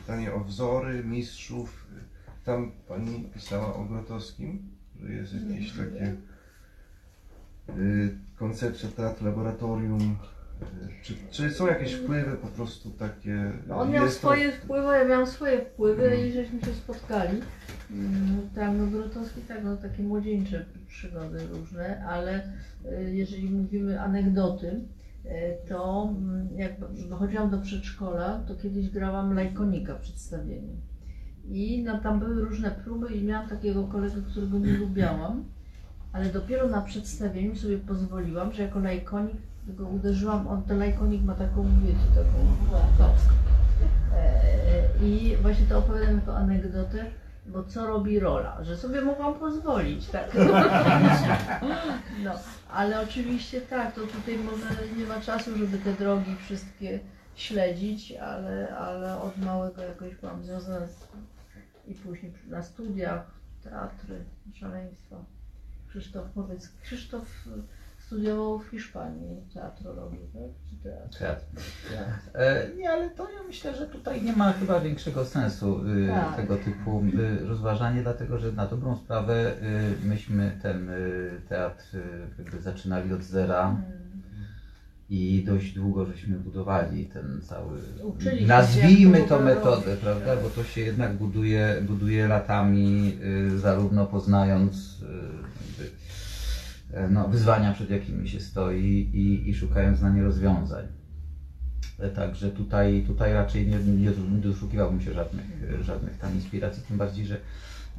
pytanie o wzory mistrzów. Tam pani pisała o Grotowskim, że jest jakieś takie y, koncepcja teatr laboratorium. Y, Czy, czy są jakieś wpływy po prostu takie? No on miał jest to- swoje wpływy, ja miałam swoje wpływy i żeśmy się spotkali. Mm, Tak, no Grotowski tak, no takie młodzieńcze przygody różne, ale jeżeli mówimy anegdoty, to mm, jak chodziłam do przedszkola, to kiedyś grałam lajkonika w przedstawieniu. I no, tam były różne próby i miałam takiego kolegę, którego nie lubiałam, ale dopiero na przedstawieniu sobie pozwoliłam, że jako lajkonik go uderzyłam, on ten lajkonik ma taką, wiecie, taką klapskę. E, I właśnie to opowiadam jako anegdotę, bo co robi rola, że sobie mogłam pozwolić, tak. No, ale oczywiście tak, to tutaj może nie ma czasu, żeby te drogi wszystkie śledzić, ale, ale od małego jakoś byłam związana z, i później na studiach, teatry, szaleństwo. Krzysztof, powiedz, Krzysztof studiował w Hiszpanii teatrologię, tak? Czy teatr? Teatr. Teatr. E, nie, ale to ja myślę, że tutaj nie ma chyba większego sensu y, Tak. tego typu y, rozważanie, dlatego że na dobrą sprawę y, myśmy ten teatr jakby zaczynali od zera Mm. i dość długo żeśmy budowali ten cały, Uczyliśmy nazwijmy to metodę, prawda, bo to się jednak buduje, buduje latami, zarówno poznając no, wyzwania, przed jakimi się stoi i, i szukając na nie rozwiązań. E, Także tutaj, tutaj raczej nie, nie, doszukiwałbym się żadnych, e, żadnych tam inspiracji, tym bardziej, że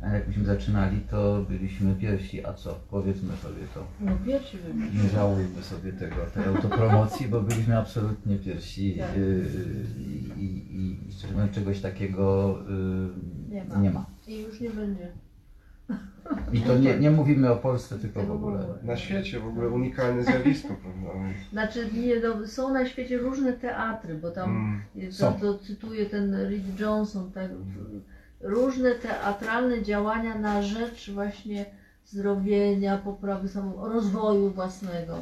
e, jak myśmy zaczynali, to byliśmy pierwsi, a co, powiedzmy sobie to. No pierwsi byli. Nie żałujmy sobie tego, tej autopromocji, bo byliśmy absolutnie pierwsi Tak. i, i, i czegoś takiego yy, Nie ma. nie ma. I już nie będzie. I to nie, nie mówimy o Polsce, tylko w ogóle. Na świecie w ogóle unikalne zjawisko, prawda? Znaczy, nie, no, są na świecie różne teatry, bo tam, Mm. to, to cytuję ten Reed Johnson, tak, różne teatralne działania na rzecz właśnie zdrowienia, poprawy samo, rozwoju własnego.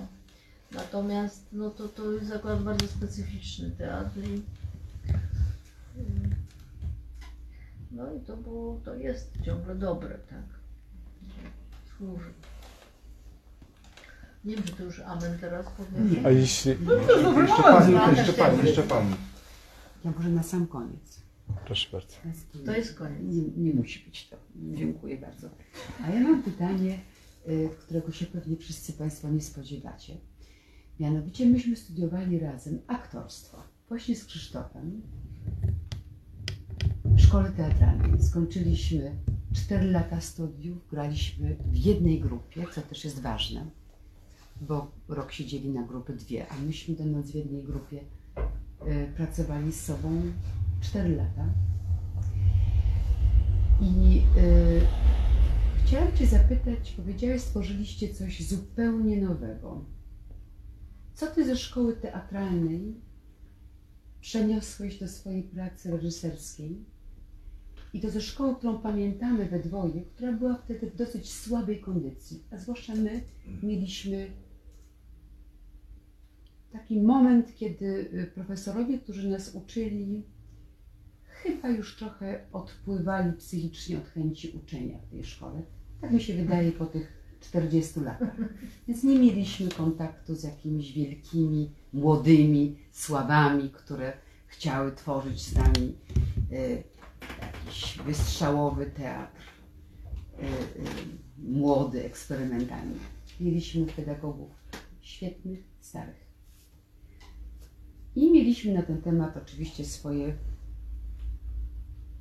Natomiast no to, to jest akurat bardzo specyficzny teatr i, mm, no i to było, to jest ciągle dobre, tak. Służy. Nie wiem, czy to już amen teraz powiem. A jeśli, Jeszcze pani, jeszcze pani, jeszcze pani. Ja może na sam koniec. proszę bardzo. To jest koniec. Nie, nie musi być to. Dziękuję bardzo. A ja mam pytanie y, którego się pewnie wszyscy Państwo nie spodziewacie. Mianowicie myśmy studiowali razem aktorstwo, właśnie z Krzysztofem w szkole teatralnej. Skończyliśmy 4 lata studiów, graliśmy w jednej grupie, co też jest ważne, bo rok się dzieli na grupy dwie, a myśmy będąc w jednej grupie y, pracowali z sobą 4 lata. I y, chciałam Cię zapytać, powiedziałeś, stworzyliście coś zupełnie nowego. Co Ty ze szkoły teatralnej przeniosłeś do swojej pracy reżyserskiej? I to ze szkoły, którą pamiętamy we dwoje, która była wtedy w dosyć słabej kondycji, a zwłaszcza my mieliśmy taki moment, kiedy y, profesorowie, którzy nas uczyli, chyba już trochę odpływali psychicznie od chęci uczenia w tej szkole. Tak mi się wydaje po tych 40 latach. Więc nie mieliśmy kontaktu z jakimiś wielkimi, młodymi sławami, które chciały tworzyć z nami y, jakiś wystrzałowy teatr, y, y, młody, eksperymentalny. Mieliśmy pedagogów świetnych, starych. I mieliśmy na ten temat oczywiście swoje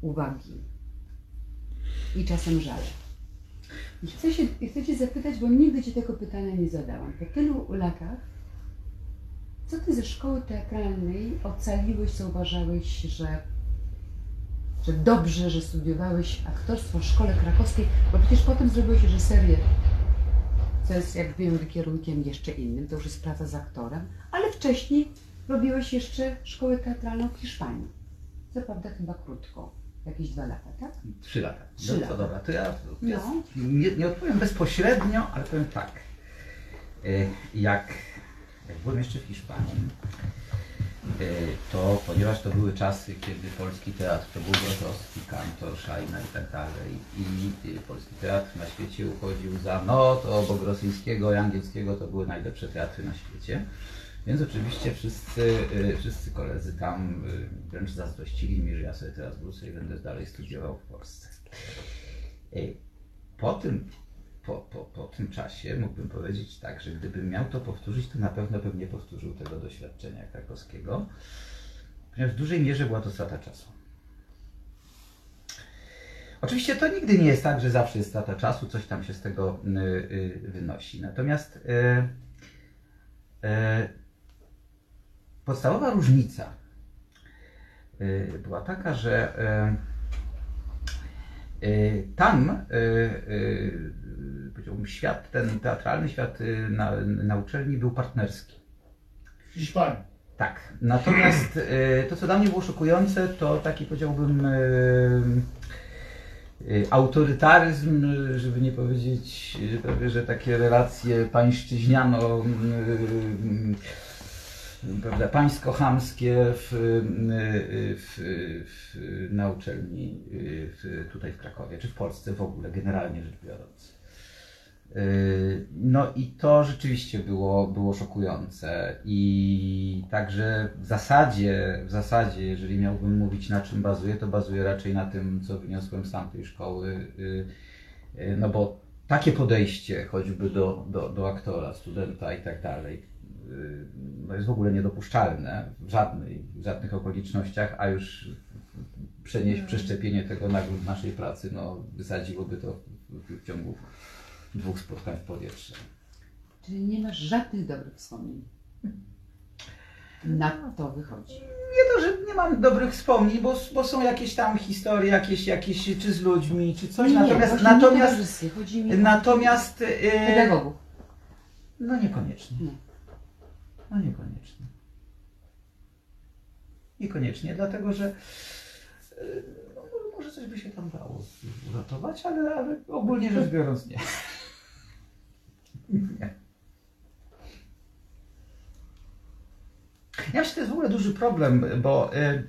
uwagi i czasem żale. Chcę, się, chcę Cię zapytać, bo nigdy Ci tego pytania nie zadałam. Po tylu latach, co Ty ze szkoły teatralnej ocaliłeś, co uważałeś, że, że dobrze, że studiowałeś aktorstwo w szkole krakowskiej, bo przecież potem zrobiłeś reżyserię, co jest, jak wiem, kierunkiem jeszcze innym, to już jest praca z aktorem, ale wcześniej robiłeś jeszcze szkołę teatralną w Hiszpanii. Co prawda chyba krótko, jakieś dwa lata, tak? Trzy lata. Trzy no, lata. To dobra, to ja, No. ja nie, nie odpowiem bezpośrednio, ale powiem tak. Y, Jak, jak byłem jeszcze w Hiszpanii, to ponieważ to były czasy, kiedy polski teatr to był Grotowski, Kantor, Szajna i tak dalej i y, polski teatr na świecie uchodził za, no to obok rosyjskiego i angielskiego to były najlepsze teatry na świecie. Więc oczywiście wszyscy, y, wszyscy koledzy tam wręcz zazdrościli mi, że ja sobie teraz wrócę i będę dalej studiował w Polsce. Po tym, po, po, po tym czasie mógłbym powiedzieć tak, że gdybym miał to powtórzyć, to na pewno bym nie powtórzył tego doświadczenia krakowskiego, ponieważ w dużej mierze była to strata czasu. Oczywiście to nigdy nie jest tak, że zawsze jest strata czasu, coś tam się z tego y, y, wynosi. Natomiast y, podstawowa różnica była taka, że tam y, y, powiedziałbym, świat, ten teatralny świat y, na, na uczelni był partnerski. W Hiszpanii. Tak. Natomiast y, to, co dla mnie było szokujące, to taki powiedziałbym y, y, autorytaryzm, y, żeby nie powiedzieć, y, prawie, że takie relacje pańszczyźniano, y, y, prawda, pańsko-chamskie w, y, w, w, na uczelni y, w, tutaj w Krakowie, czy w Polsce w ogóle, generalnie rzecz biorąc. No i to rzeczywiście było, było szokujące i także w zasadzie, w zasadzie, jeżeli miałbym mówić na czym bazuje, to bazuje raczej na tym, co wyniosłem z tamtej szkoły, no bo takie podejście choćby do, do, do aktora, studenta i tak dalej, no jest w ogóle niedopuszczalne w żadnej, w żadnych okolicznościach, a już przenieść, przeszczepienie tego na grunt naszej pracy, no wysadziłoby to w, w ciągu dwóch spotkań w powietrze. Czyli nie masz żadnych dobrych wspomnień. Na to wychodzi. Nie to, że nie mam dobrych wspomnień, bo, bo są jakieś tam historie, jakieś, jakieś czy z ludźmi, czy coś. Nie, natomiast nie natomiast, towarzyskie, chodzi mi o natomiast yy, pedagogów. no niekoniecznie. Nie. No niekoniecznie. Niekoniecznie, dlatego że yy, no, może coś by się tam dało uratować, ale, ale ogólnie rzecz biorąc nie. nie. Ja myślę, to jest w ogóle duży problem, bo, y,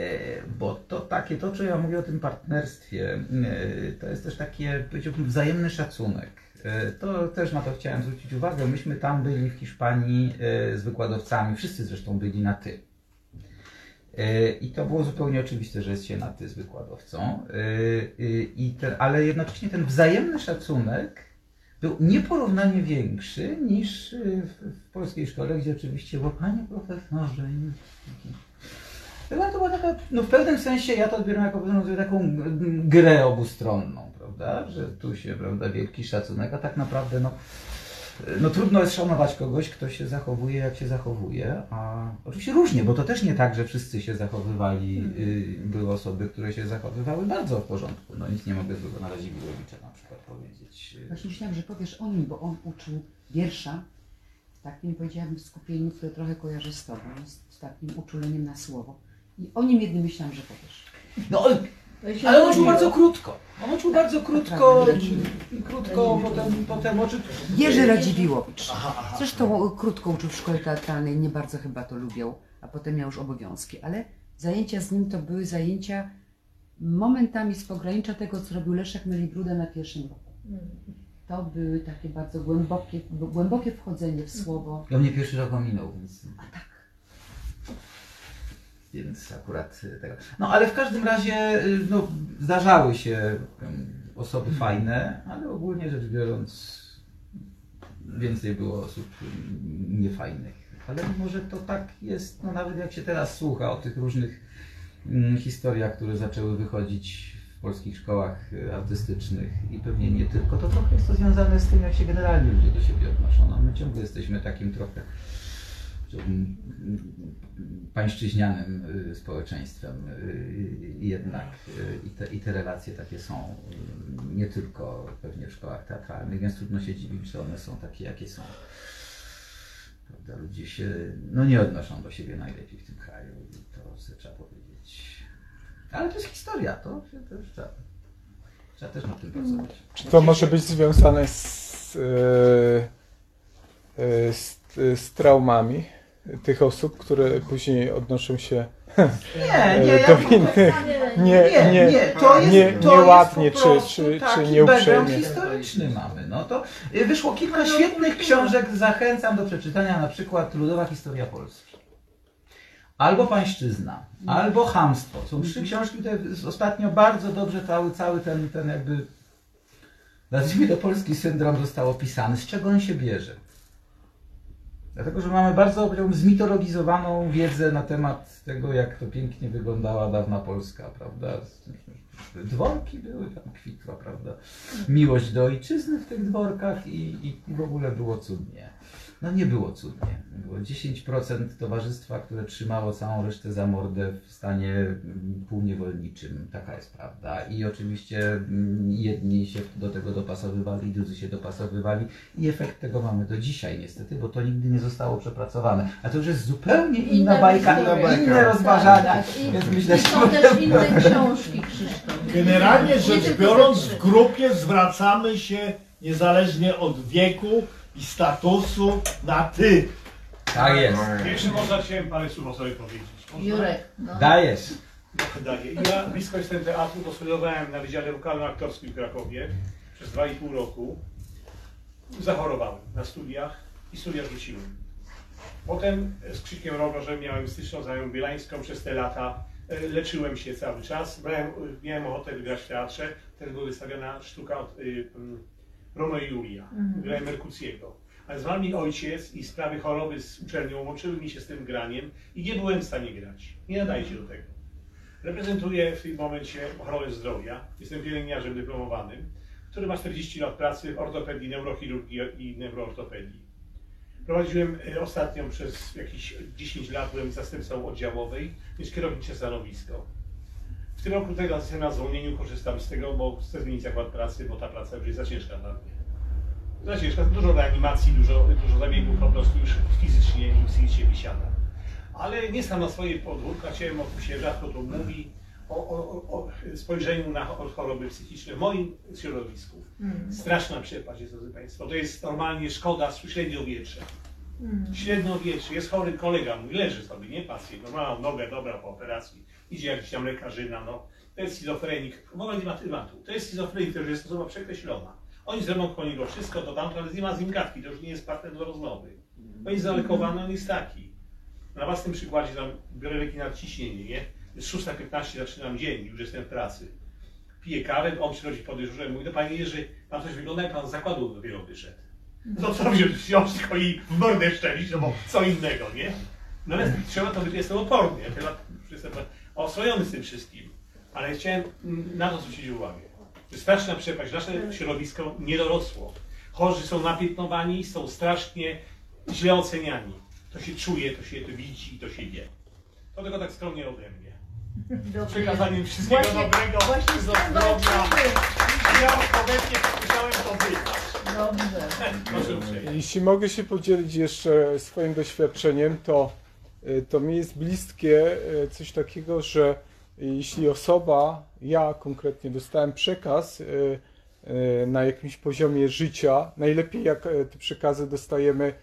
y, bo to takie, to co ja mówię o tym partnerstwie, to jest też takie, powiedziałbym, wzajemny szacunek. Y, To też na to chciałem zwrócić uwagę. Myśmy tam byli w Hiszpanii y, z wykładowcami, wszyscy zresztą byli na ty. E, I to było zupełnie oczywiste, że jest się na ty z wykładowcą. E, e, I ten, ale jednocześnie ten wzajemny szacunek był nieporównanie większy niż w, polskiej szkole, gdzie oczywiście było panie profesorze. Chyba to była taka, no w pewnym sensie ja to odbieram jako taką grę obustronną, prawda? Że tu się, prawda, wielki szacunek, a tak naprawdę no, no trudno jest szanować kogoś, kto się zachowuje jak się zachowuje, a oczywiście różnie, bo to też nie tak, że wszyscy się zachowywali, y, były osoby, które się zachowywały bardzo w porządku. No nic nie mogę złego na Radziwiłowicza na przykład powiedzieć. Właśnie myślałam, że powiesz o nim, bo on uczył wiersza w takim, powiedziałabym, skupieniu, które trochę kojarzy z tobą, z, z takim uczuleniem na słowo. I o nim jednym myślałam, że powiesz. No, ale on uczył bardzo krótko. On uczył bardzo krótko, krótko, potem, potem oczy... Jerzy Radziwiłowicz. Zresztą krótko uczył w szkole teatralnej, nie bardzo chyba to lubiał, a potem miał już obowiązki, ale zajęcia z nim to były zajęcia momentami z pogranicza tego, co robił Leszek Melibruda na pierwszym roku. To były takie bardzo głębokie, głębokie wchodzenie w słowo. Ja mnie pierwszy rok ominął, więc... A tak. Więc akurat tego. No ale w każdym razie no, zdarzały się osoby fajne, ale ogólnie rzecz biorąc więcej było osób niefajnych. Ale może to tak jest, no nawet jak się teraz słucha o tych różnych historiach, które zaczęły wychodzić w polskich szkołach artystycznych i pewnie nie tylko, to trochę jest to związane z tym, jak się generalnie ludzie do siebie odnoszą. No, my ciągle jesteśmy takim trochę pańszczyźnianym społeczeństwem jednak i te, i te relacje takie są nie tylko pewnie w szkołach teatralnych, więc trudno się dziwić, że one są takie, jakie są. Prawda? Ludzie się no, nie odnoszą do siebie najlepiej w tym kraju i to sobie trzeba powiedzieć. Ale to jest historia, to się też trzeba, trzeba też nad tym pracować. Czy to może być związane z, z, z traumami? Tych osób, które później odnoszą się nie, nie, do innych nie, nie, nie, nie, to jest, nie, to nieładnie jest czy, czy, czy nieuprzejmie. historyczny mamy. No to wyszło kilka świetnych książek, zachęcam do przeczytania, na przykład Ludowa Historia Polski. Albo Pańszczyzna, albo Hamstwo. Są trzy książki, które ostatnio bardzo dobrze cały, cały ten, ten jakby nazwijmy to polski syndrom został opisany. Z czego on się bierze? Dlatego, że mamy bardzo zmitologizowaną wiedzę na temat tego, jak to pięknie wyglądała dawna Polska, prawda? Dworki były, tam kwitła, prawda? Miłość do ojczyzny w tych dworkach i, i w ogóle było cudnie. No nie było cudnie. Było 10% towarzystwa, które trzymało całą resztę za mordę w stanie mm, półniewolniczym. Taka jest prawda. I oczywiście mm, jedni się do tego dopasowywali, drudzy się dopasowywali. I efekt tego mamy do dzisiaj niestety, bo to nigdy nie zostało przepracowane. A to już jest zupełnie inna, Inna bajka, historia. inne Tak, rozważania. tak, tak. I- Więc I myślę, że są też inne książki, Krzysztof. Generalnie Nie rzecz biorąc, w grupie zwracamy się niezależnie od wieku i statusu na ty. Tak jest. Jeśli można, chciałem parę słów o sobie powiedzieć. Można? Jurek, no. Dajesz. Daję. Ja blisko jestem teatru, bo studiowałem na Wydziale Wokalno-Aktorskim w Krakowie przez 2,5 roku. Zachorowałem na studiach i studia rzuciłem. Potem z Krzykiem Rogorzem miałem styczną znajomą bielańską przez te lata. e, Leczyłem się cały czas. Brałem, miałem ochotę grać w teatrze. Wtedy była wystawiona sztuka od y, Romeo i Julia. Mhm. Grałem Merkucjego. Ale zmarł mi ojciec i sprawy choroby z uczelnią łączyły mi się z tym graniem i nie byłem w stanie grać. Nie nadaje się do tego. Reprezentuję w tym momencie ochronę zdrowia. Jestem pielęgniarzem dyplomowanym, który ma 40 lat pracy w ortopedii, neurochirurgii i neuroortopedii. Prowadziłem e, ostatnią przez jakieś 10 lat, byłem zastępcą oddziałowej, więc kierownicze stanowisko. W tym roku teraz jestem na zwolnieniu, korzystam z tego, bo chcę zmienić zakład pracy, bo ta praca już jest za ciężka dla mnie. Za ciężka, dużo reanimacji, dużo, dużo zabiegów po prostu już fizycznie i psychicznie wysiada. Ale nie sam na swoje podwórka, chciałem, o tym się rzadko tu mówi, o, o, o, spojrzeniu na choroby psychiczne w moim środowisku. Mm. Straszna przepaść jest, drodzy Państwo. To jest normalnie szkoda średniowietrza. Mm. Średniowietrze. Jest chory kolega mój, leży sobie, nie pacjent. No ma nogę, dobra, po operacji. Idzie jakiś tam lekarzyna, no. To jest schizofrenik. W ogóle nie ma tematu. To jest schizofrenik, to już jest osoba przekreślona. Oni zrobią po niego wszystko, to tamto, ale nie ma z nim gadki, to już nie jest partner do rozmowy. Oni zalekowany, on jest taki. Na własnym przykładzie tam biorę leki na ciśnienie, nie? Jest 6.15, zaczynam dzień, już jestem w pracy. Piję kawę, on przychodzi po dyżurze i mówi, no panie Jerzy, pan coś wygląda jak pan z zakładu dopiero wyszedł. No co wziąć, wziąć tylko i w mordę szczelić, no bo co innego, nie? No ale trzeba to być, jestem odporny, ja jestem oswojony z tym wszystkim. Ale chciałem na to zwrócić uwagę. To jest straszna przepaść, nasze środowisko nie dorosło. Chorzy są napiętnowani, są strasznie źle oceniani. To się czuje, to się to widzi, to się wie. To tylko tak skromnie ode mnie. Dobrze. Przekazaniem wszystkiego Właśnie- dobrego, właśnie z do zdrowia. Ja musiałem to. Dobrze. Jeśli mogę się podzielić jeszcze swoim doświadczeniem, to, to mi jest bliskie y, coś takiego, że jeśli osoba, ja konkretnie dostałem przekaz y, y, na jakimś poziomie życia, najlepiej jak y, te przekazy dostajemy,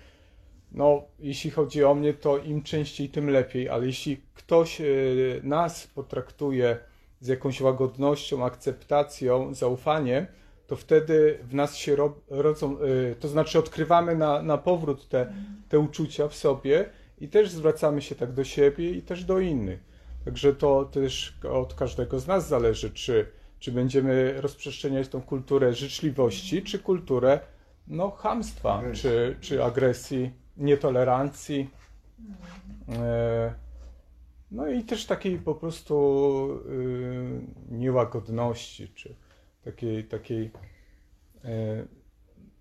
no jeśli chodzi o mnie, to im częściej, tym lepiej, ale jeśli ktoś y, nas potraktuje z jakąś łagodnością, akceptacją, zaufaniem, to wtedy w nas się ro, rodzą, y, to znaczy odkrywamy na, na powrót te, te uczucia w sobie i też zwracamy się tak do siebie i też do innych. Także to też od każdego z nas zależy, czy, czy będziemy rozprzestrzeniać tą kulturę życzliwości, czy kulturę no, chamstwa, czy, czy agresji, nietolerancji. E, no i też takiej po prostu y, niełagodności, czy takiej, takiej e,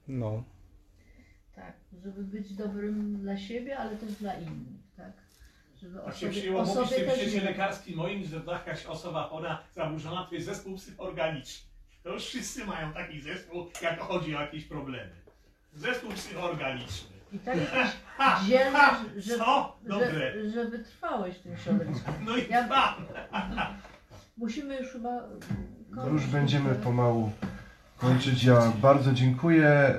no, żeby być dobrym dla siebie, ale też dla innych, tak? Żeby A się osoby, przyjęło mówić w osoby tym świecie lekarskim moim, że jakaś osoba chora, zaburzona, to jest zespół psychoorganiczny. To już wszyscy mają taki zespół, jak chodzi o jakieś problemy. Zespół psychoorganiczny. I tak ha, że, co? że, Dobre. że wytrwałeś w tym środowisku. No i Ja- dwa. Musimy już chyba To kończyć. już będziemy pomału kończyć. Ja bardzo dziękuję.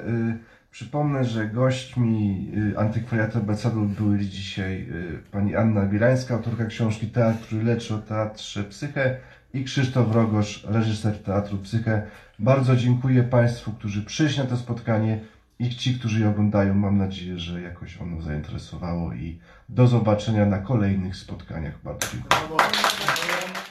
Przypomnę, że gośćmi y, antykwariatu Becadu były dzisiaj y, pani Anna Bielańska, autorka książki Teatr, który leczy o teatrze Psychę i Krzysztof Rogosz, reżyser Teatru Psychę. Bardzo dziękuję Państwu, którzy przyszli na to spotkanie i ci, którzy je oglądają. Mam nadzieję, że jakoś ono zainteresowało i do zobaczenia na kolejnych spotkaniach. Bardzo dziękuję.